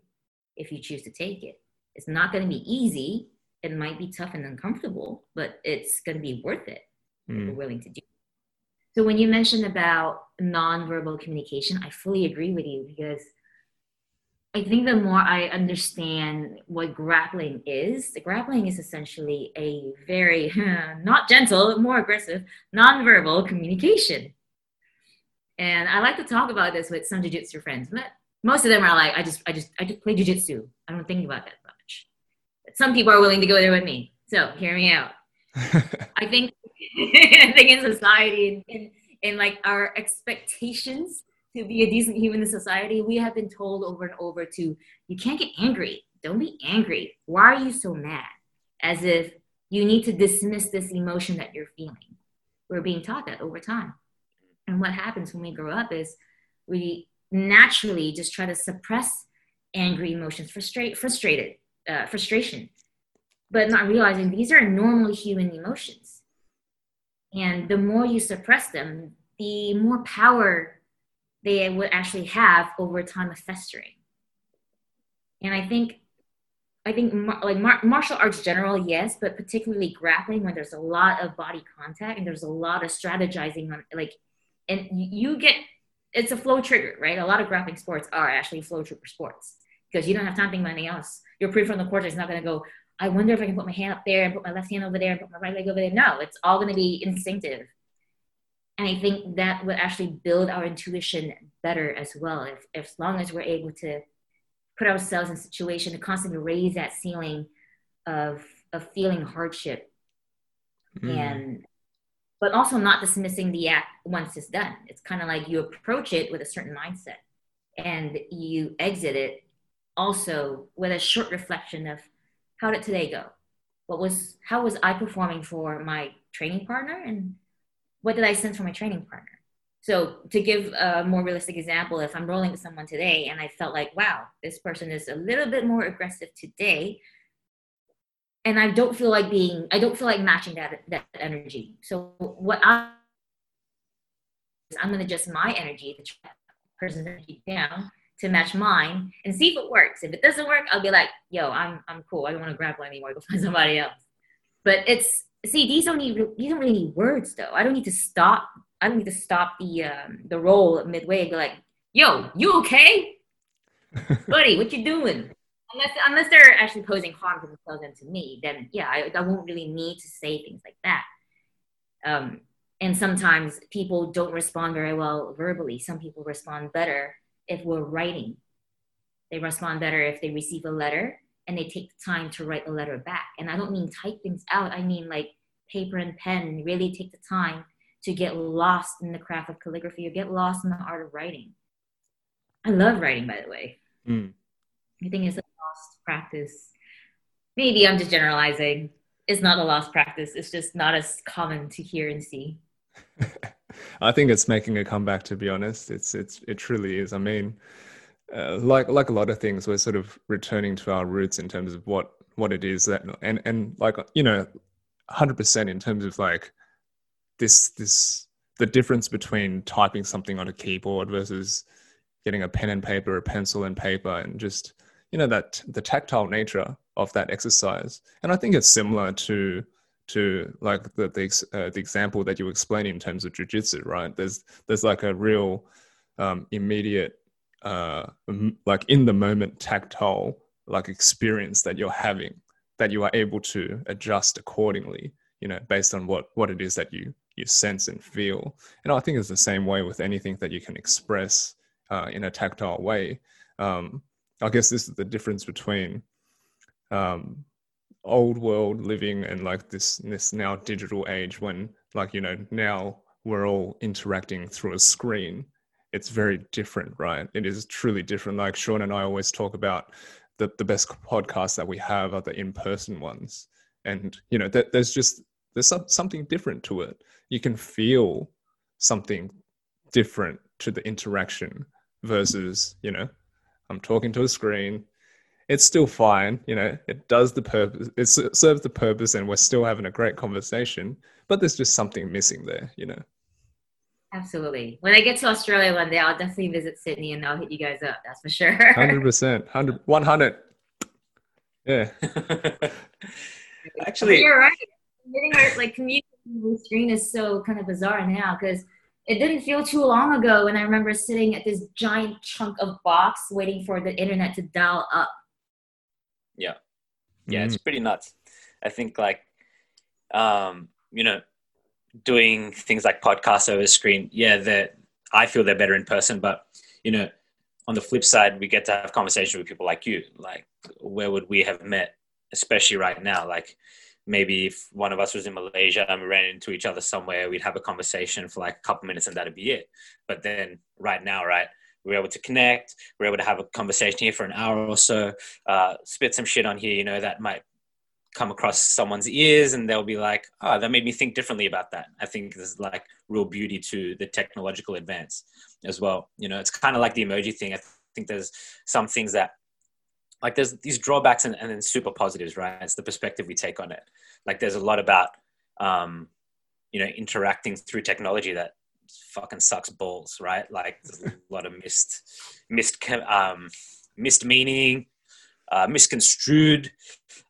S3: if you choose to take it. It's not going to be easy. It might be tough and uncomfortable, but it's going to be worth it mm. if you're hmm. willing to do. So when you mentioned about nonverbal communication, I fully agree with you because I think the more I understand what grappling is, the grappling is essentially a very not gentle, more aggressive, nonverbal communication. And I like to talk about this with some jujitsu friends, but most of them are like, I just, I just, I just play jujitsu. I don't think about that much. But some people are willing to go there with me. So hear me out. I think, I think in society, in, in like our expectations to be a decent human in society, we have been told over and over to, you can't get angry. Don't be angry. Why are you so mad? As if you need to dismiss this emotion that you're feeling. We're being taught that over time. And what happens when we grow up is we naturally just try to suppress angry emotions, frustrate, frustrated, uh, frustration, but not realizing these are normal human emotions. And the more you suppress them, the more power they would actually have over time of festering. And I think, I think like mar- martial arts general, yes, but particularly grappling when there's a lot of body contact and there's a lot of strategizing on like and you get it's a flow trigger, right? A lot of grappling sports are actually flow trigger sports because you don't have time to think about anything else. Your prefrontal cortex is not going to go. I wonder if I can put my hand up there and put my left hand over there and put my right leg over there. No, it's all going to be instinctive. And I think that would actually build our intuition better as well. If, if as long as we're able to put ourselves in a situation to constantly raise that ceiling of, of feeling hardship mm. and but also not dismissing the act once it's done. It's kind of like you approach it with a certain mindset and you exit it also with a short reflection of how did today go? What was, how was I performing for my training partner and what did I sense from my training partner? So to give a more realistic example, if I'm rolling with someone today and I felt like, wow, this person is a little bit more aggressive today and I don't feel like being I don't feel like matching that that energy. So what I I'm gonna adjust my energy, the person's energy down to match mine and see if it works. If it doesn't work, I'll be like, yo, I'm I'm cool. I don't want to grapple anymore. Go find somebody else. But it's see, these don't need these don't really need words though. I don't need to stop. I don't need to stop the um, the roll midway and go like, yo, you okay, buddy? What you doing? Unless unless they're actually posing harm to themselves and to me, then yeah, I, I won't really need to say things like that. Um, and sometimes people don't respond very well verbally. Some people respond better if we're writing. They respond better if they receive a letter and they take the time to write a letter back. And I don't mean type things out. I mean like paper and pen really take the time to get lost in the craft of calligraphy or get lost in the art of writing. I love writing, by the way. Mm. I think it's lost practice. Maybe I'm just generalizing. It's not a lost practice. It's just not as common to hear and see.
S2: I think it's making a comeback. To be honest, it's it's it truly is. I mean, uh, like like a lot of things, we're sort of returning to our roots in terms of what what it is that and and like you know, hundred percent in terms of like this this the difference between typing something on a keyboard versus getting a pen and paper, a pencil and paper, and just you know that the tactile nature of that exercise and i think it's similar to to like the the, uh, the example that you explained in terms of jujitsu, right? There's there's like a real um, immediate, uh, like in the moment tactile like experience that you're having that you are able to adjust accordingly, you know, based on what what it is that you you sense and feel. And I think it's the same way with anything that you can express uh, in a tactile way. Um, I guess this is the difference between um, old world living and like this this now digital age when like you know now we're all interacting through a screen. It's very different right? It is truly different. Like Shaun and i always talk about the, the best podcasts that we have are the in-person ones. And you know there's just there's some, something different to it. You can feel something different to the interaction versus you know i'm talking to a screen it's still fine. You know, it does the purpose, it serves the purpose, and we're still having a great conversation. But there's just something missing there, you know.
S3: Absolutely. When I get to Australia one day, I'll definitely visit Sydney and I'll hit you guys up. That's for sure.
S2: Hundred percent, 100. One hundred. Yeah.
S1: Actually,
S3: you're right. Getting our like communicating the screen is so kind of bizarre now because it didn't feel too long ago when I remember sitting at this giant chunk of box waiting for the internet to dial up
S1: yeah. Yeah, mm. it's pretty nuts. I think like um, you know, doing things like podcasts over screen, yeah, that I feel they're better in person, but you know, on the flip side, we get to have conversations with people like you. Like, where would we have met, especially right now? Like, maybe if one of us was in Malaysia and we ran into each other somewhere, we'd have a conversation for like a couple minutes and that'd be it. But then, right now, right, we are able to connect. We are able to have a conversation here for an hour or so, uh, spit some shit on here, you know, that might come across someone's ears and they'll be like, oh, that made me think differently about that. I think there's like real beauty to the technological advance as well. You know, it's kind of like the emoji thing. I think there's some things that like there's these drawbacks and, and then super positives, right? It's the perspective we take on it. Like there's a lot about, um, you know, interacting through technology that fucking sucks balls, right? Like there's a lot of missed, missed, um, missed meaning, uh, misconstrued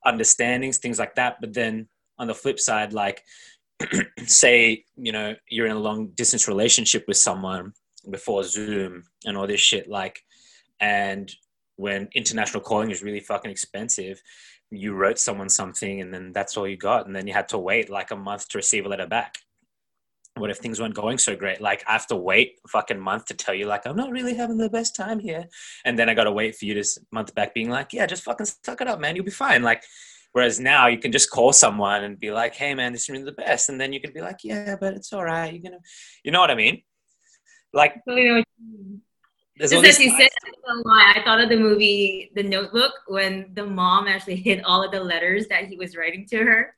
S1: understandings, things like that. But then on the flip side, like say, you know, you're in a long distance relationship with someone before Zoom and all this shit, like, and when international calling is really fucking expensive, you wrote someone something and then that's all you got. And then you had to wait like a month to receive a letter back what if things weren't going so great? Like I have to wait a fucking month to tell you like I'm not really having the best time here, and then I got to wait for you to month back being like, yeah, just fucking suck it up, man, you'll be fine. Like, whereas now you can just call someone and be like, hey, man, this is really the best, and then you can be like, yeah, but it's all right. You're gonna, you know what I mean? Like,
S3: just as you said, I, I thought of the movie The Notebook when the mom actually hid all of the letters that he was writing to her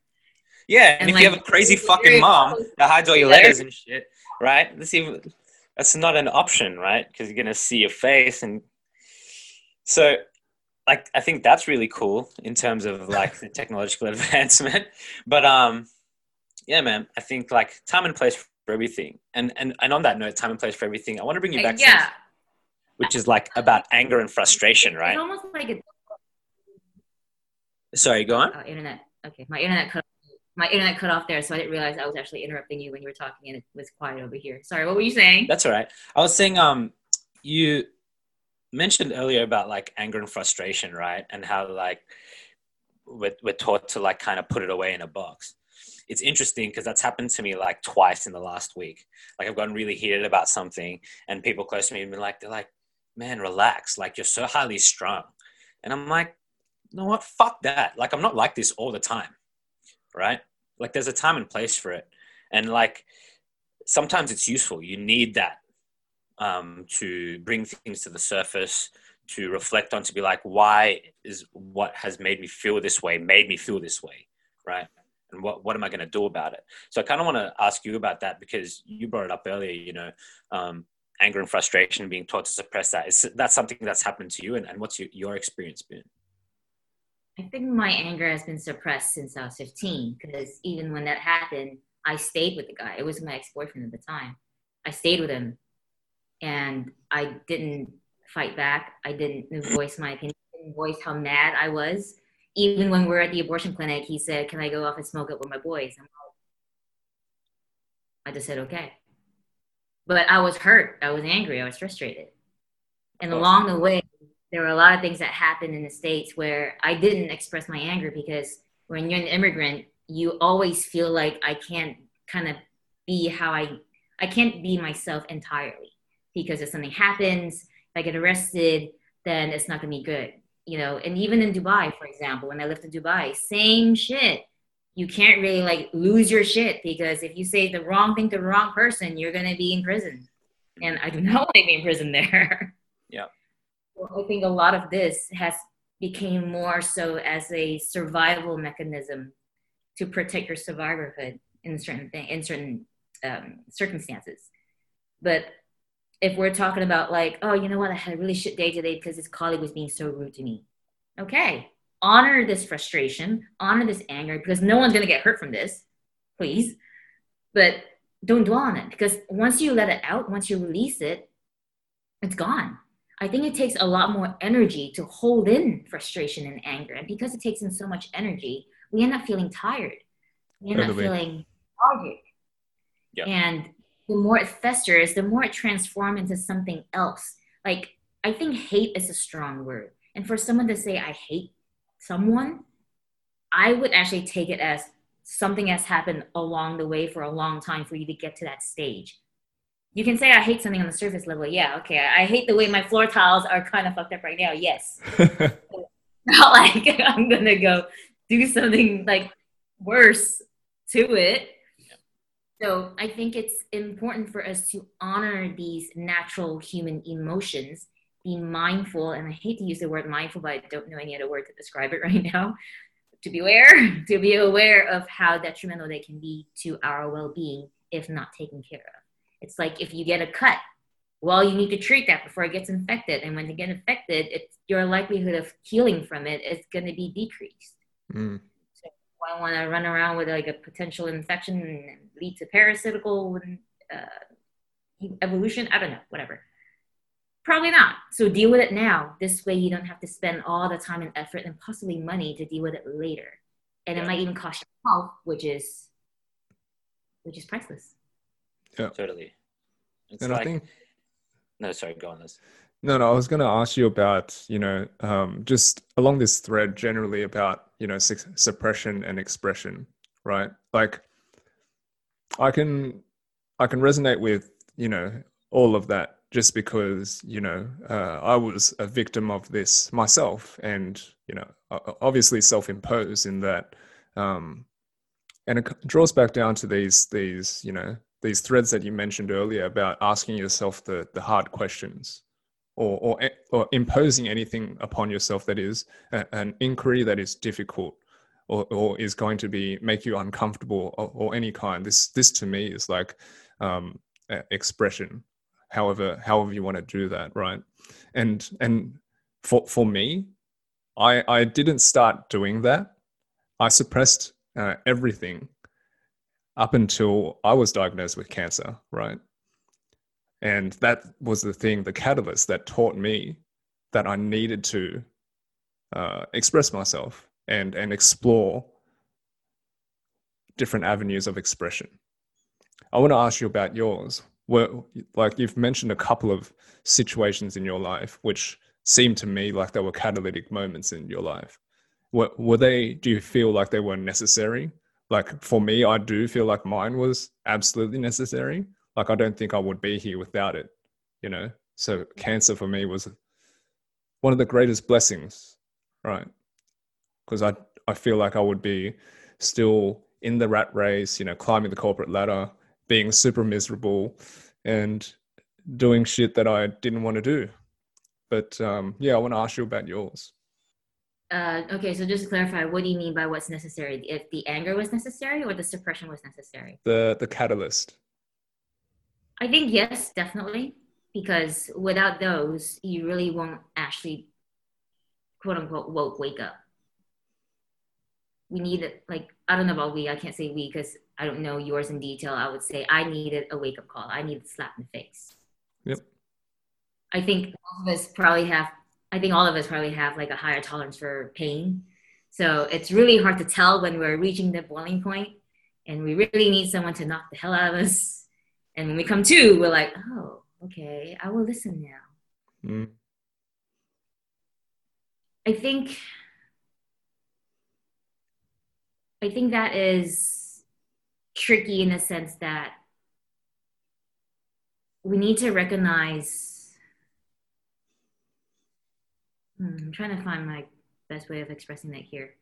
S1: yeah, and, and if like, you have a crazy fucking mom that hides all your letters and shit, right? That's even that's not an option, right? Because you're gonna see your face, and so like I think that's really cool in terms of like the technological advancement. But um, yeah, man, I think like time and place for everything, and and and on that note, time and place for everything. I want to bring you back,
S3: yeah,
S1: which is like about anger and frustration, right?
S3: It's almost like a.
S1: Sorry, go on.
S3: Oh, internet. Okay, my internet cut my internet cut off there, so I didn't realize I was actually interrupting you when you were talking, and it was quiet over here. Sorry, what were you saying?
S1: That's all right. I was saying, um, you mentioned earlier about like anger and frustration, right? And how like we're, we're taught to like kind of put it away in a box. It's interesting because that's happened to me like twice in the last week. Like I've gotten really heated about something, and people close to me have been like, they're like, "Man, relax! Like you're so highly strung," and I'm like, "You know what? Fuck that! Like I'm not like this all the time." right? Like there's a time and place for it. And like sometimes it's useful. You need that um, to bring things to the surface, to reflect on, to be like, why is what has made me feel this way, made me feel this way, right? And what, what am I going to do about it? So I kind of want to ask you about that because you brought it up earlier, you know, um, anger and frustration being taught to suppress that. Is that something that's happened to you? And, and what's your, your experience been?
S3: I think my anger has been suppressed since I was 15 because even when that happened, I stayed with the guy. It was my ex boyfriend at the time. I stayed with him and I didn't fight back. I didn't voice my opinion, voice how mad I was. even when we are at the abortion clinic, he said, "Can I go off and smoke it with my boys?" I just said, "Okay," but I was hurt. I was angry. I was frustrated, and along the way, there were a lot of things that happened in the states where I didn't express my anger because when you're an immigrant, you always feel like I can't kind of be how I I can't be myself entirely because if something happens, if I get arrested, then it's not gonna be good. You know, and even in Dubai, for example, when I lived in Dubai, same shit. You can't really like lose your shit because if you say the wrong thing to the wrong person, you're gonna be in prison. And I do not want to be in prison there.
S1: Yeah.
S3: Well, I think a lot of this has became more so as a survival mechanism to protect your survivorhood in certain thing in certain um, circumstances. But if we're talking about like, oh, you know what, I had a really shit day today because this colleague was being so rude to me. Okay, honor this frustration, honor this anger because no one's gonna get hurt from this, please. But don't dwell on it because once you let it out, once you release it, it's gone. I think it takes a lot more energy to hold in frustration and anger. And because it takes in so much energy, we end up feeling tired. We end up feeling lethargic. Yeah. And the more it festers, the more it transforms into something else. Like, I think hate is a strong word. And for someone to say, I hate someone, I would actually take it as something has happened along the way for a long time for you to get to that stage. You can say I hate something on the surface level. Yeah, okay. I hate the way my floor tiles are kind of fucked up right now. Yes. Not like I'm gonna go do something like worse to it so I think it's important for us to honor these natural human emotions, be mindful, and I hate to use the word mindful, but I don't know any other word to describe it right now. To be aware, to be aware of how detrimental they can be to our well-being if not taken care of. It's like if you get a cut, well, you need to treat that before it gets infected, and when they get infected, it's your likelihood of healing from it is going to be decreased. Mm. I want to run around with like a potential infection and lead to parasitical uh, evolution. I don't know, whatever. Probably not. So deal with it now. This way, you don't have to spend all the time and effort and possibly money to deal with it later. And yeah. it might even cost you health, which is which is priceless.
S1: Yeah, totally. It's and like, I think no, sorry, go on this.
S2: No, no, I was going to ask you about, you know, um, just along this thread generally about, you know, su- suppression and expression, right? Like, I can, I can resonate with, you know, all of that just because, you know, uh, I was a victim of this myself, and you know, obviously self-imposed in that, um, and it draws back down to these, these, you know, these threads that you mentioned earlier about asking yourself the the hard questions or, or, or imposing anything upon yourself that is a, an inquiry that is difficult or, or is going to be make you uncomfortable or, or any kind. This this to me is like um, expression, however however you want to do that, right? And and for for me, I I didn't start doing that. I suppressed uh, everything up until I was diagnosed with cancer, right? And that was the thing, the catalyst that taught me that I needed to uh, express myself and, and explore different avenues of expression. I want to ask you about yours. Were, like you've mentioned a couple of situations in your life which seemed to me like they were catalytic moments in your life. Were, were they, do you feel like they were necessary? Like for me, I do feel like mine was absolutely necessary like I don't think I would be here without it, you know. So cancer for me was one of the greatest blessings, right? Because I I feel like I would be still in the rat race, you know, climbing the corporate ladder, being super miserable, and doing shit that I didn't want to do. But um, yeah, I want to ask you about yours.
S3: Uh, okay, so just to clarify, what do you mean by what's necessary? If the anger was necessary or the suppression was necessary?
S2: The the catalyst.
S3: I think yes, definitely, because without those, you really won't actually, quote unquote, woke wake up. We need like I don't know about we. I can't say we because I don't know yours in detail. I would say I needed a wake up call. I needed a slap in the face.
S2: Yep.
S3: I think all of us probably have. I think all of us probably have like a higher tolerance for pain. So it's really hard to tell when we're reaching the boiling point and we really need someone to knock the hell out of us. And when we come to, we're like, oh, okay, I will listen now.
S2: Mm.
S3: I think I think that is tricky in the sense that we need to recognize hmm, I'm trying to find my best way of expressing that here.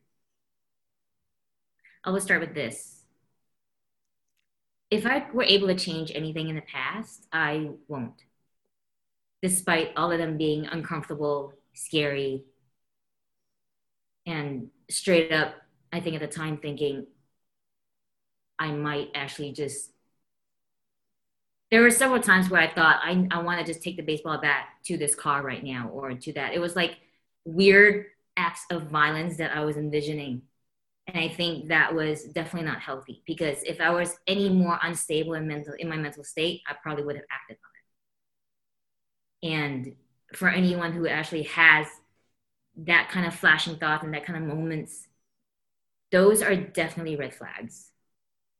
S3: I will start with this. If I were able to change anything in the past, I won't. Despite all of them being uncomfortable, scary, and straight up, I think at the time thinking I might actually just. There were several times where I thought I, I want to just take the baseball bat to this car right now or to that. It was like weird acts of violence that I was envisioning. And I think that was definitely not healthy because if I was any more unstable in mental in my mental state, I probably would have acted on it. And for anyone who actually has that kind of flashing thoughts and that kind of moments, those are definitely red flags.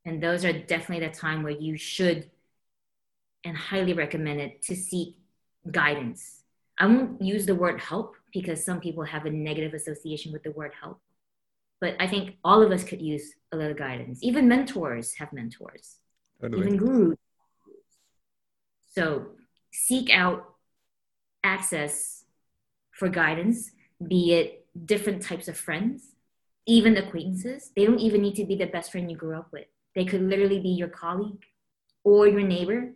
S3: And those are definitely the time where you should and highly recommend it to seek guidance. I won't use the word help because some people have a negative association with the word help. But I think all of us could use a little guidance. Even mentors have mentors, totally. even gurus. So seek out access for guidance be it different types of friends, even acquaintances. They don't even need to be the best friend you grew up with. They could literally be your colleague or your neighbor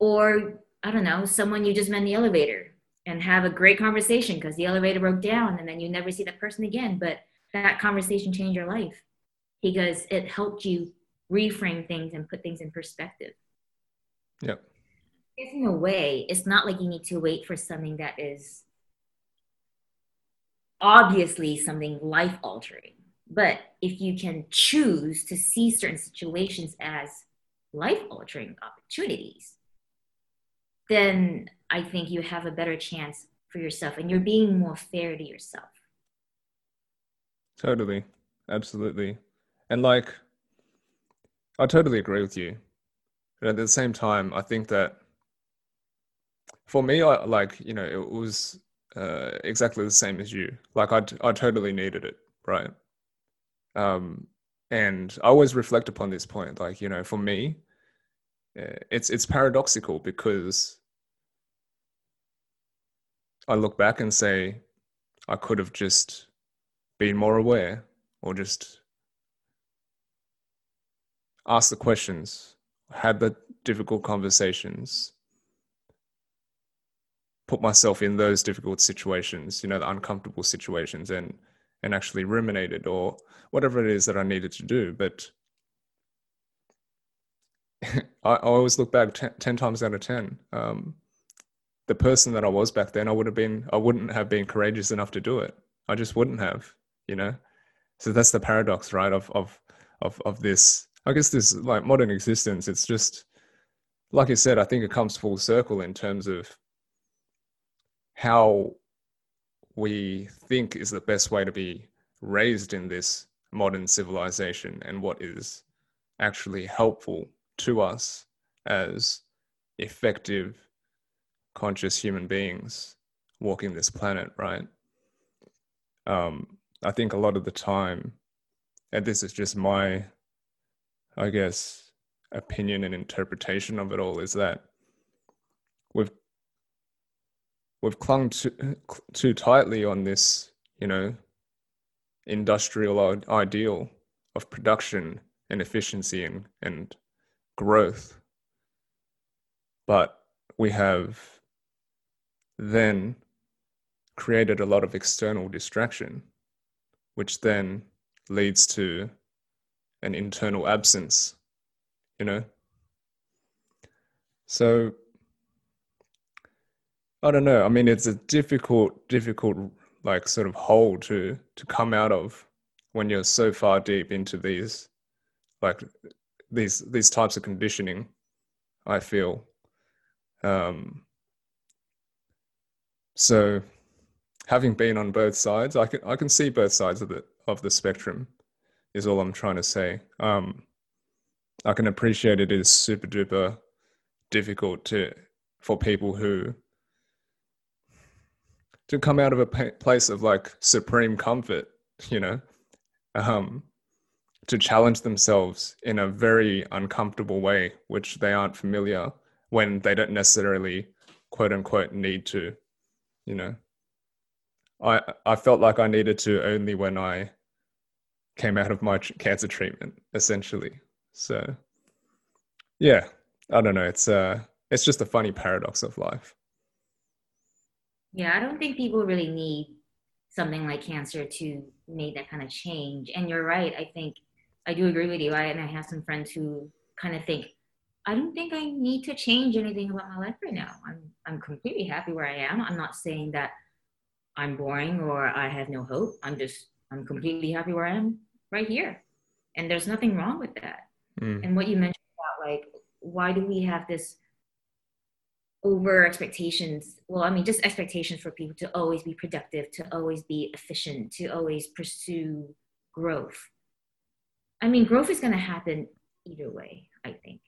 S3: or, I don't know, someone you just met in the elevator and have a great conversation because the elevator broke down and then you never see that person again. But that conversation changed your life because it helped you reframe things and put things in perspective.
S2: Yep.
S3: In a way, it's not like you need to wait for something that is obviously something life altering. But if you can choose to see certain situations as life altering opportunities, then I think you have a better chance for yourself and you're being more fair to yourself.
S2: Totally. Absolutely. And like, I totally agree with you. But at the same time, I think that for me, I like, you know, it was uh, exactly the same as you. Like I, I totally needed it, right? Um, and I always reflect upon this point. Like you know, for me, uh, it's it's paradoxical because I look back and say I could have just been more aware or just asked the questions, had the difficult conversations, put myself in those difficult situations, you know, the uncomfortable situations and and actually ruminated or whatever it is that I needed to do. But I, I, always look back ten, 10, times out of 10. Um, the person that I was back then, I would have been, I wouldn't have been courageous enough to do it. I just wouldn't have, you know? So that's the paradox, right? Of, of, of, of this, I guess this like modern existence, it's just, like you said, I think it comes full circle in terms of how we think is the best way to be raised in this modern civilization and what is actually helpful to us as effective conscious human beings walking this planet right? Um, i think a lot of the time and this is just my i guess opinion and interpretation of it all is that we've we've clung too, too tightly on this, you know, industrial ideal of production and efficiency and, and growth. But we have then created a lot of external distraction, which then leads to an internal absence, you know? So I don't know. I mean, it's a difficult, difficult, like sort of hole to to come out of when you're so far deep into these, like these these types of conditioning. I feel. Um, so, having been on both sides, I can I can see both sides of the of the spectrum. Is all I'm trying to say. Um, I can appreciate it is super duper difficult to for people who to come out of a place of like supreme comfort, you know, um, to challenge themselves in a very uncomfortable way, which they aren't familiar when they don't necessarily quote unquote need to, you know. I I felt like I needed to only when I came out of my cancer treatment, essentially. So, yeah, I don't know. It's uh, it's just a funny paradox of life.
S3: Yeah, I don't think people really need something like cancer to make that kind of change. And you're right. I think I do agree with you. I, and I have some friends who kind of think, I don't think I need to change anything about my life right now. I'm I'm completely happy where I am. I'm not saying that I'm boring or I have no hope. I'm just I'm completely happy where I am right here. And there's nothing wrong with that. Mm. And what you mentioned about like why do we have this over expectations. Well i mean just expectations for people to always be productive to always be efficient to always pursue growth. I mean growth is going to happen either way i think.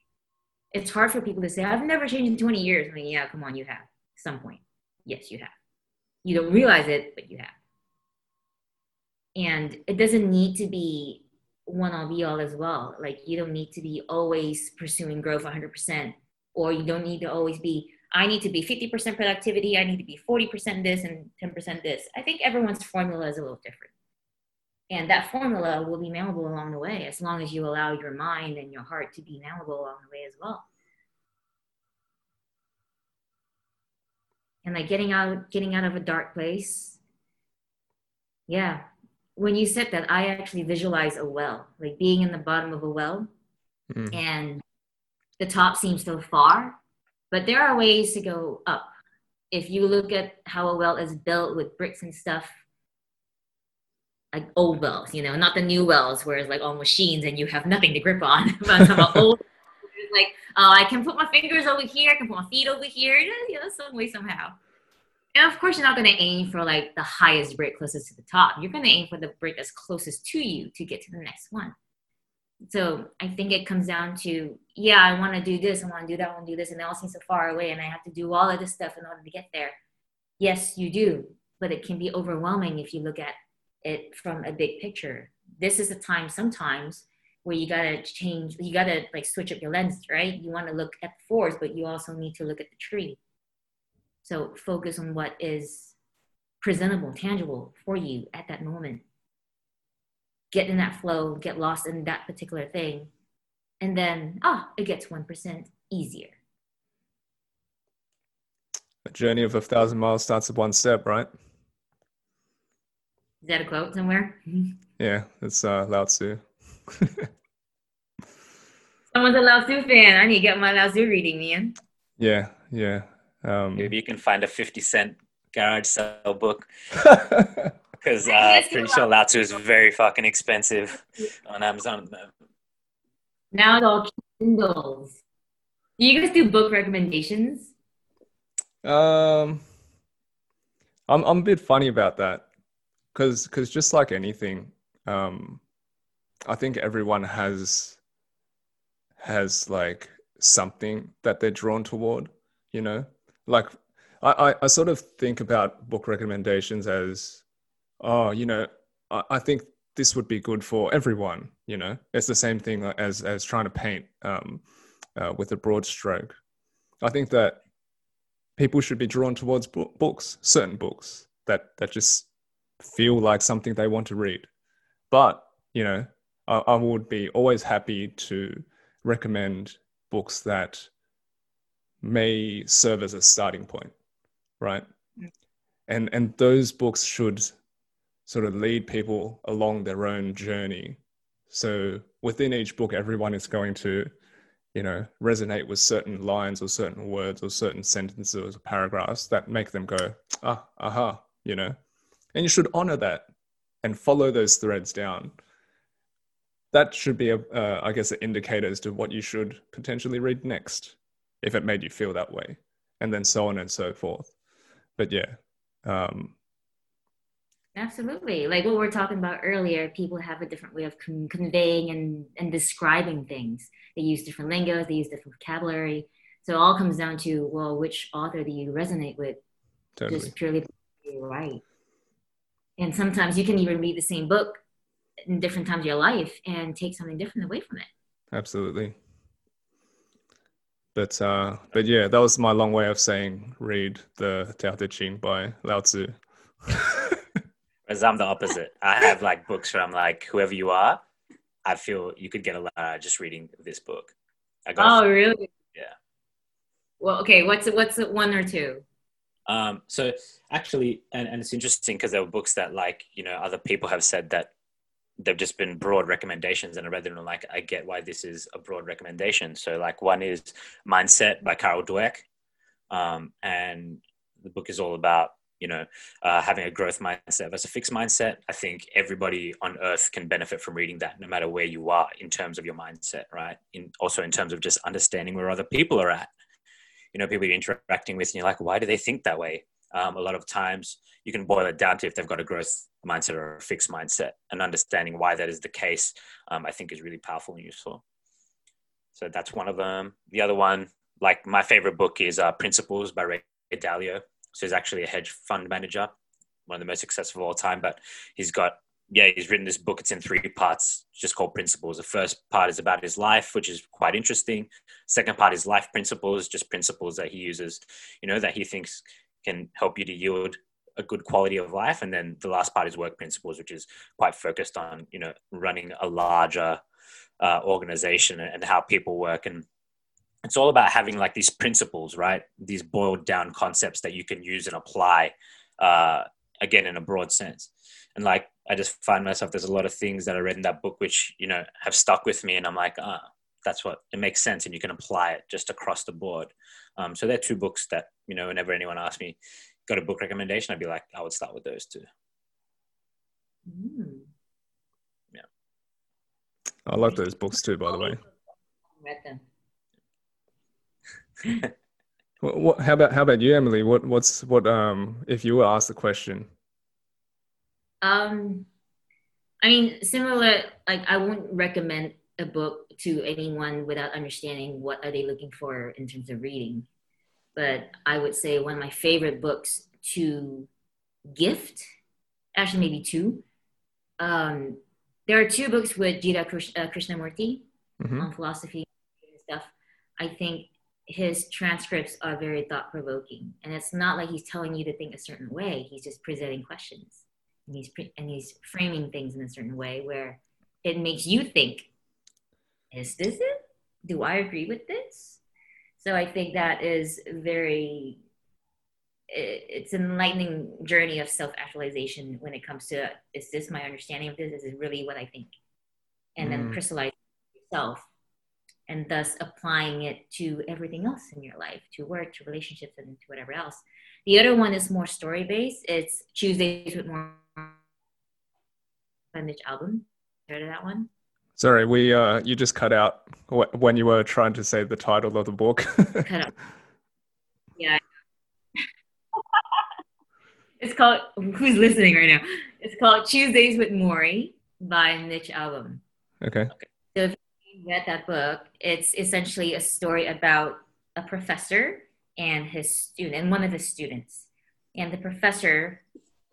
S3: It's hard for people to say i've never changed in 20 years. I mean yeah come on you have. Some point. Yes you have. You don't realize it but you have. And it doesn't need to be one all be all as well. Like you don't need to be always pursuing growth 100% or you don't need to always be I need to be 50% productivity, I need to be 40% this and 10% this. I think everyone's formula is a little different. And that formula will be malleable along the way as long as you allow your mind and your heart to be malleable along the way as well. And like getting out getting out of a dark place. Yeah. When you said that, I actually visualize a well, like being in the bottom of a well mm. and the top seems so far but there are ways to go up. If you look at how a well is built with bricks and stuff, like old wells, you know, not the new wells where it's like all machines and you have nothing to grip on. but old, like oh, I can put my fingers over here, I can put my feet over here, you know, some way somehow. And of course, you're not going to aim for like the highest brick closest to the top. You're going to aim for the brick that's closest to you to get to the next one so I think it comes down to, yeah, I want to do this, I want to do that, I want to do this, and it all seems so far away, and I have to do all of this stuff in order to get there. Yes, you do, but it can be overwhelming if you look at it from a big picture. This is a time sometimes where you gotta change, you gotta like switch up your lens, right? You want to look at the forest, but you also need to look at the tree. So focus on what is presentable, tangible for you at that moment get in that flow, get lost in that particular thing. And then, ah, oh, it gets 1% easier.
S2: A journey of a thousand miles starts at one step, right?
S3: Is that a quote somewhere?
S2: Yeah, it's uh, Lao Tzu.
S3: Someone's a Lao Tzu fan. I need to get my Lao Tzu reading, man.
S2: Yeah, yeah. Um,
S1: Maybe you can find a 50 cent garage sale book. because uh, pretty sure Lao Tzu is very fucking expensive on Amazon.
S3: Now it's all Kindles. Do you guys do book recommendations?
S2: Um, I'm I'm a bit funny about that, because because just like anything, um, I think everyone has has like something that they're drawn toward. You know, like I, I, I sort of think about book recommendations as oh, you know, I, I think this would be good for everyone. You know, it's the same thing as as trying to paint um, uh, with a broad stroke. I think that people should be drawn towards books, certain books that that just feel like something they want to read. But you know, I, I would be always happy to recommend books that may serve as a starting point, right? Mm. And and those books should sort of lead people along their own journey. So within each book, everyone is going to, you know, resonate with certain lines or certain words or certain sentences or paragraphs that make them go, ah, aha, you know. And you should honor that and follow those threads down. That should be, a, uh, I guess, an indicator as to what you should potentially read next, if it made you feel that way, and then so on and so forth. But yeah, um,
S3: Absolutely. Like what we were talking about earlier, people have a different way of con- conveying and, and describing things. They use different lingos, they use different vocabulary. So it all comes down to, well, which author do you resonate with?
S2: Totally.
S3: Just purely right. And sometimes you can even read the same book in different times of your life and take something different away from it.
S2: Absolutely. But uh, but yeah, that was my long way of saying read the Tao Te Ching by Lao Tzu.
S1: Whereas I'm the opposite. I have like books where I'm like, whoever you are, I feel you could get a lot just reading this book.
S3: I got oh, really?
S1: Yeah.
S3: Well, okay. What's what's one or two?
S1: Um, so actually, and, and it's interesting because there were books that like you know other people have said that they've just been broad recommendations and I read them and like I get why this is a broad recommendation. So like one is Mindset by Carol Dweck. Um, and the book is all about you know uh, having a growth mindset versus a fixed mindset. I think everybody on earth can benefit from reading that, no matter where you are in terms of your mindset, right? In also in terms of just understanding where other people are at. You know, people you're interacting with, and you're like, why do they think that way? Um, a lot of times, you can boil it down to if they've got a growth mindset or a fixed mindset and understanding why that is the case um, i think is really powerful and useful so that's one of them the other one like my favorite book is uh, principles by ray dalio so he's actually a hedge fund manager one of the most successful of all time but he's got yeah he's written this book. It's in three parts. Just called principles. The first part is about his life which is quite interesting. Second part is life principles just principles that he uses you know that he thinks can help you to yield a good quality of life. And then the last part is work principles which is quite focused on you know running a larger uh, organization and how people work and it's all about having like these principles right these boiled down concepts that you can use and apply uh, again in a broad sense and like i just find myself there's a lot of things that i read in that book which you know have stuck with me and i'm like ah that's what it makes sense and you can apply it just across the board um, so they're two books that you know whenever anyone asks me got a book recommendation, I'd be like, I would start with those two.
S3: Mm.
S1: Yeah.
S2: I like those books too, by the way.
S3: Read them.
S2: What, what, how about how about you, Emily? What what's what um if you were asked the question?
S3: Um, I mean, similar. Like, I wouldn't recommend a book to anyone without understanding what are they looking for in terms of reading but I would say one of my favorite books to gift, actually maybe two. Um, there are two books with Jiddu uh, Krishnamurti mm-hmm. on philosophy and stuff. I think his transcripts are very thought provoking, and it's not like he's telling you to think a certain way. He's just presenting questions, and he's pre- and he's framing things in a certain way where it makes you think: Is this it? Do I agree with this? So I think that is very, it's an enlightening journey of self actualization when it comes to is this my understanding of this? Is it really what I think? And mm. then crystallize yourself and thus applying it to everything else in your life, to work, to relationships, and to whatever else. The other one is more story based. It's Tuesdays with More by Mitch Albom. Heard of that one?
S2: Sorry, we uh, you just cut out when you were trying to say the title of the book. cut out.
S3: Yeah. it's called. Who's listening right now? It's called Tuesdays with Morrie by Mitch Albom
S2: Okay.
S3: So if read that book, it's essentially a story about a professor and his student, and one of his students. And the professor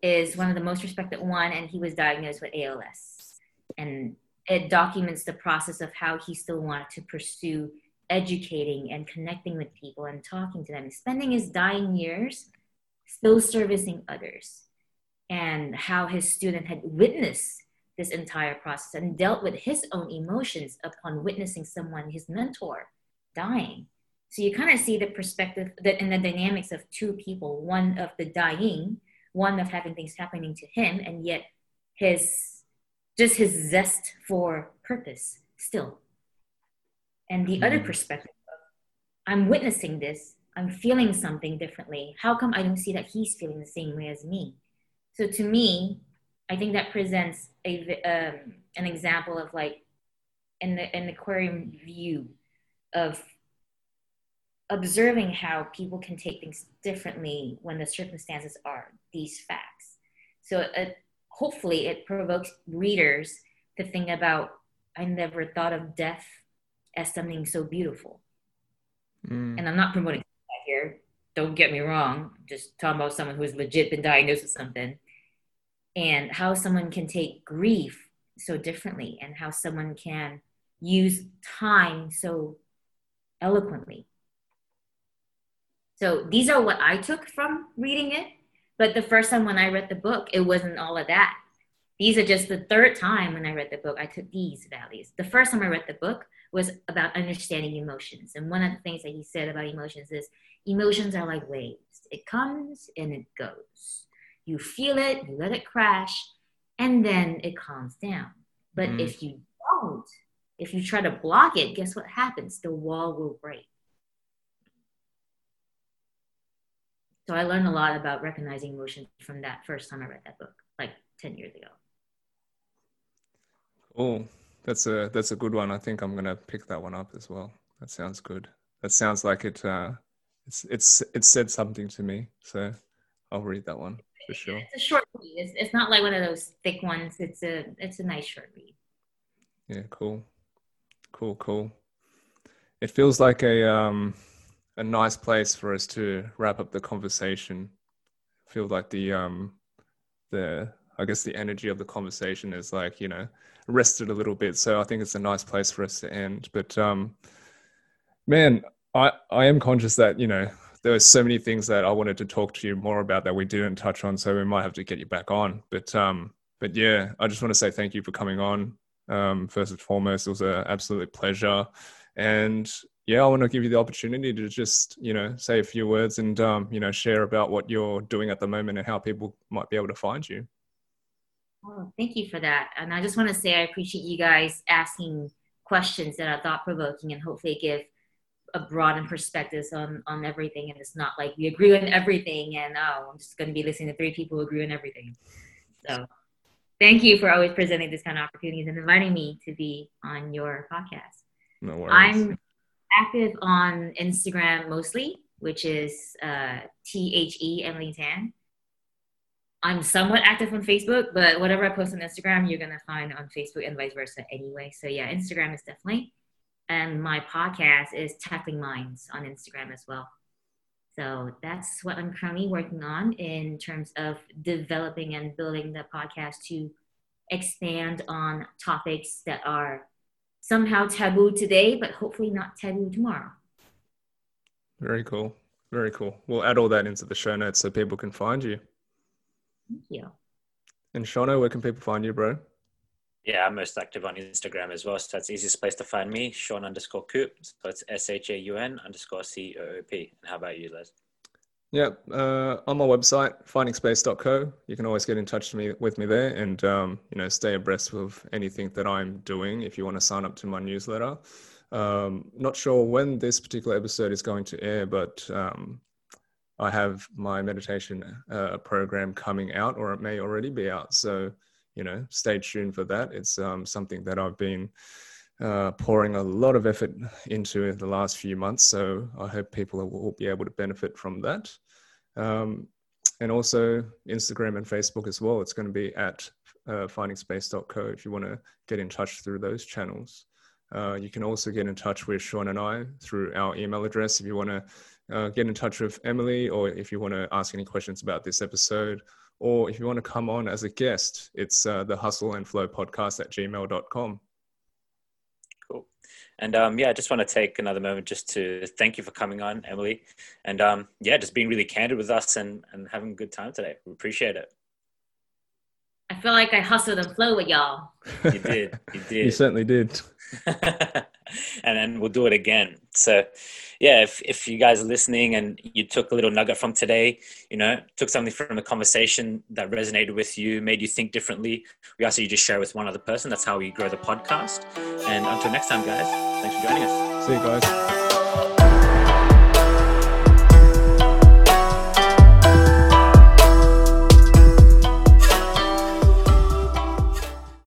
S3: is one of the most respected one, and he was diagnosed with ALS. And it documents the process of how he still wanted to pursue educating and connecting with people and talking to them, spending his dying years still servicing others, and how his student had witnessed this entire process and dealt with his own emotions upon witnessing someone, his mentor, dying. So you kind of see the perspective that in the dynamics of two people, one of the dying, one of having things happening to him, and yet his just his zest for purpose still. And the mm-hmm. other perspective I'm witnessing this, I'm feeling something differently. How come I don't see that he's feeling the same way as me? So to me, I think that presents a um, an example of like in the an aquarium view of observing how people can take things differently when the circumstances are these facts. So a, hopefully it provokes readers to think about I never thought of death as something so beautiful.
S2: Mm.
S3: And I'm not promoting that here. Don't get me wrong. I'm just talking about someone who's legit been diagnosed with something and how someone can take grief so differently and how someone can use time so eloquently. So these are what I took from reading it. But the first time when I read the book, it wasn't all of that. These are just the third time when I read the book, I took these values. The first time I read the book was about understanding emotions. And one of the things that he said about emotions is emotions are like waves. It comes and it goes. You feel it, you let it crash, and then it calms down. But mm. if you don't, if you try to block it, guess what happens? The wall will break. So I learned a lot about recognizing emotions from that first time I read that book, like 10 years ago.
S2: Oh, that's a that's a good one. I think I'm gonna pick that one up as well. That sounds good. That sounds like it uh it's it's it said something to me. So I'll read that one for sure.
S3: It's a short read. It's, it's not like one of those thick ones. It's a it's a nice short read.
S2: Yeah, cool. Cool, cool. It feels like a um a nice place for us to wrap up the conversation. I feel like the um the I guess the energy of the conversation is like, you know, rested a little bit. So I think it's a nice place for us to end. But um man, I I am conscious that, you know, there were so many things that I wanted to talk to you more about that we didn't touch on. So we might have to get you back on. But um but yeah, I just want to say thank you for coming on. Um, first and foremost, it was an absolute pleasure. And yeah, I want to give you the opportunity to just, you know, say a few words and, um, you know, share about what you're doing at the moment and how people might be able to find you.
S3: Oh, thank you for that. And I just want to say I appreciate you guys asking questions that are thought provoking and hopefully give a broadened perspectives on on everything. And it's not like we agree on everything and oh, I'm just going to be listening to three people who agree on everything. So thank you for always presenting this kind of opportunities and inviting me to be on your podcast.
S2: No worries.
S3: I'm active on Instagram mostly, which is uh, T H E Emily Tan. I'm somewhat active on Facebook, but whatever I post on Instagram, you're gonna find on Facebook and vice versa anyway. So yeah, Instagram is definitely. And my podcast is Tackling Minds on Instagram as well. So that's what I'm currently working on in terms of developing and building the podcast to expand on topics that are somehow taboo today, but hopefully not taboo tomorrow.
S2: Very cool. Very cool. We'll add all that into the show notes so people can find you.
S3: Thank you.
S2: And Shauno, where can people find you, bro?
S1: Yeah, I'm most active on Instagram as well. So that's the easiest place to find me, Shaun underscore Coop. So it's S H A U N underscore C O O P. And how about you, Les?
S2: Yeah, uh, on my website, findingspace.co, you can always get in touch me, with me there and, um, you know, stay abreast of anything that I'm doing if you want to sign up to my newsletter. Um, not sure when this particular episode is going to air, but um, I have my meditation uh, program coming out, or it may already be out. So, you know, stay tuned for that. It's um, something that I've been uh, pouring a lot of effort into in the last few months. So I hope people will be able to benefit from that. Um, and also Instagram and Facebook as well. It's going to be at uh, findingspace.co if you want to get in touch through those channels. Uh, you can also get in touch with Shaun and I through our email address if you want to uh, get in touch with Emily or if you want to ask any questions about this episode or if you want to come on as a guest. It's uh, the Hustle and Flow podcast at gmail.com. Cool.
S1: And um, yeah, I just want to take another moment just to thank you for coming on, Emily. And um, yeah, just being really candid with us and, and having a good time today. We appreciate it.
S3: I feel like I hustled and flow with y'all.
S1: You did. You did.
S2: you certainly did.
S1: and then we'll do it again. So, yeah, if, if you guys are listening and you took a little nugget from today, you know, took something from the conversation that resonated with you, made you think differently, we ask you just share with one other person. That's how we grow the podcast. And until next time, guys, thanks for joining us.
S2: See you guys.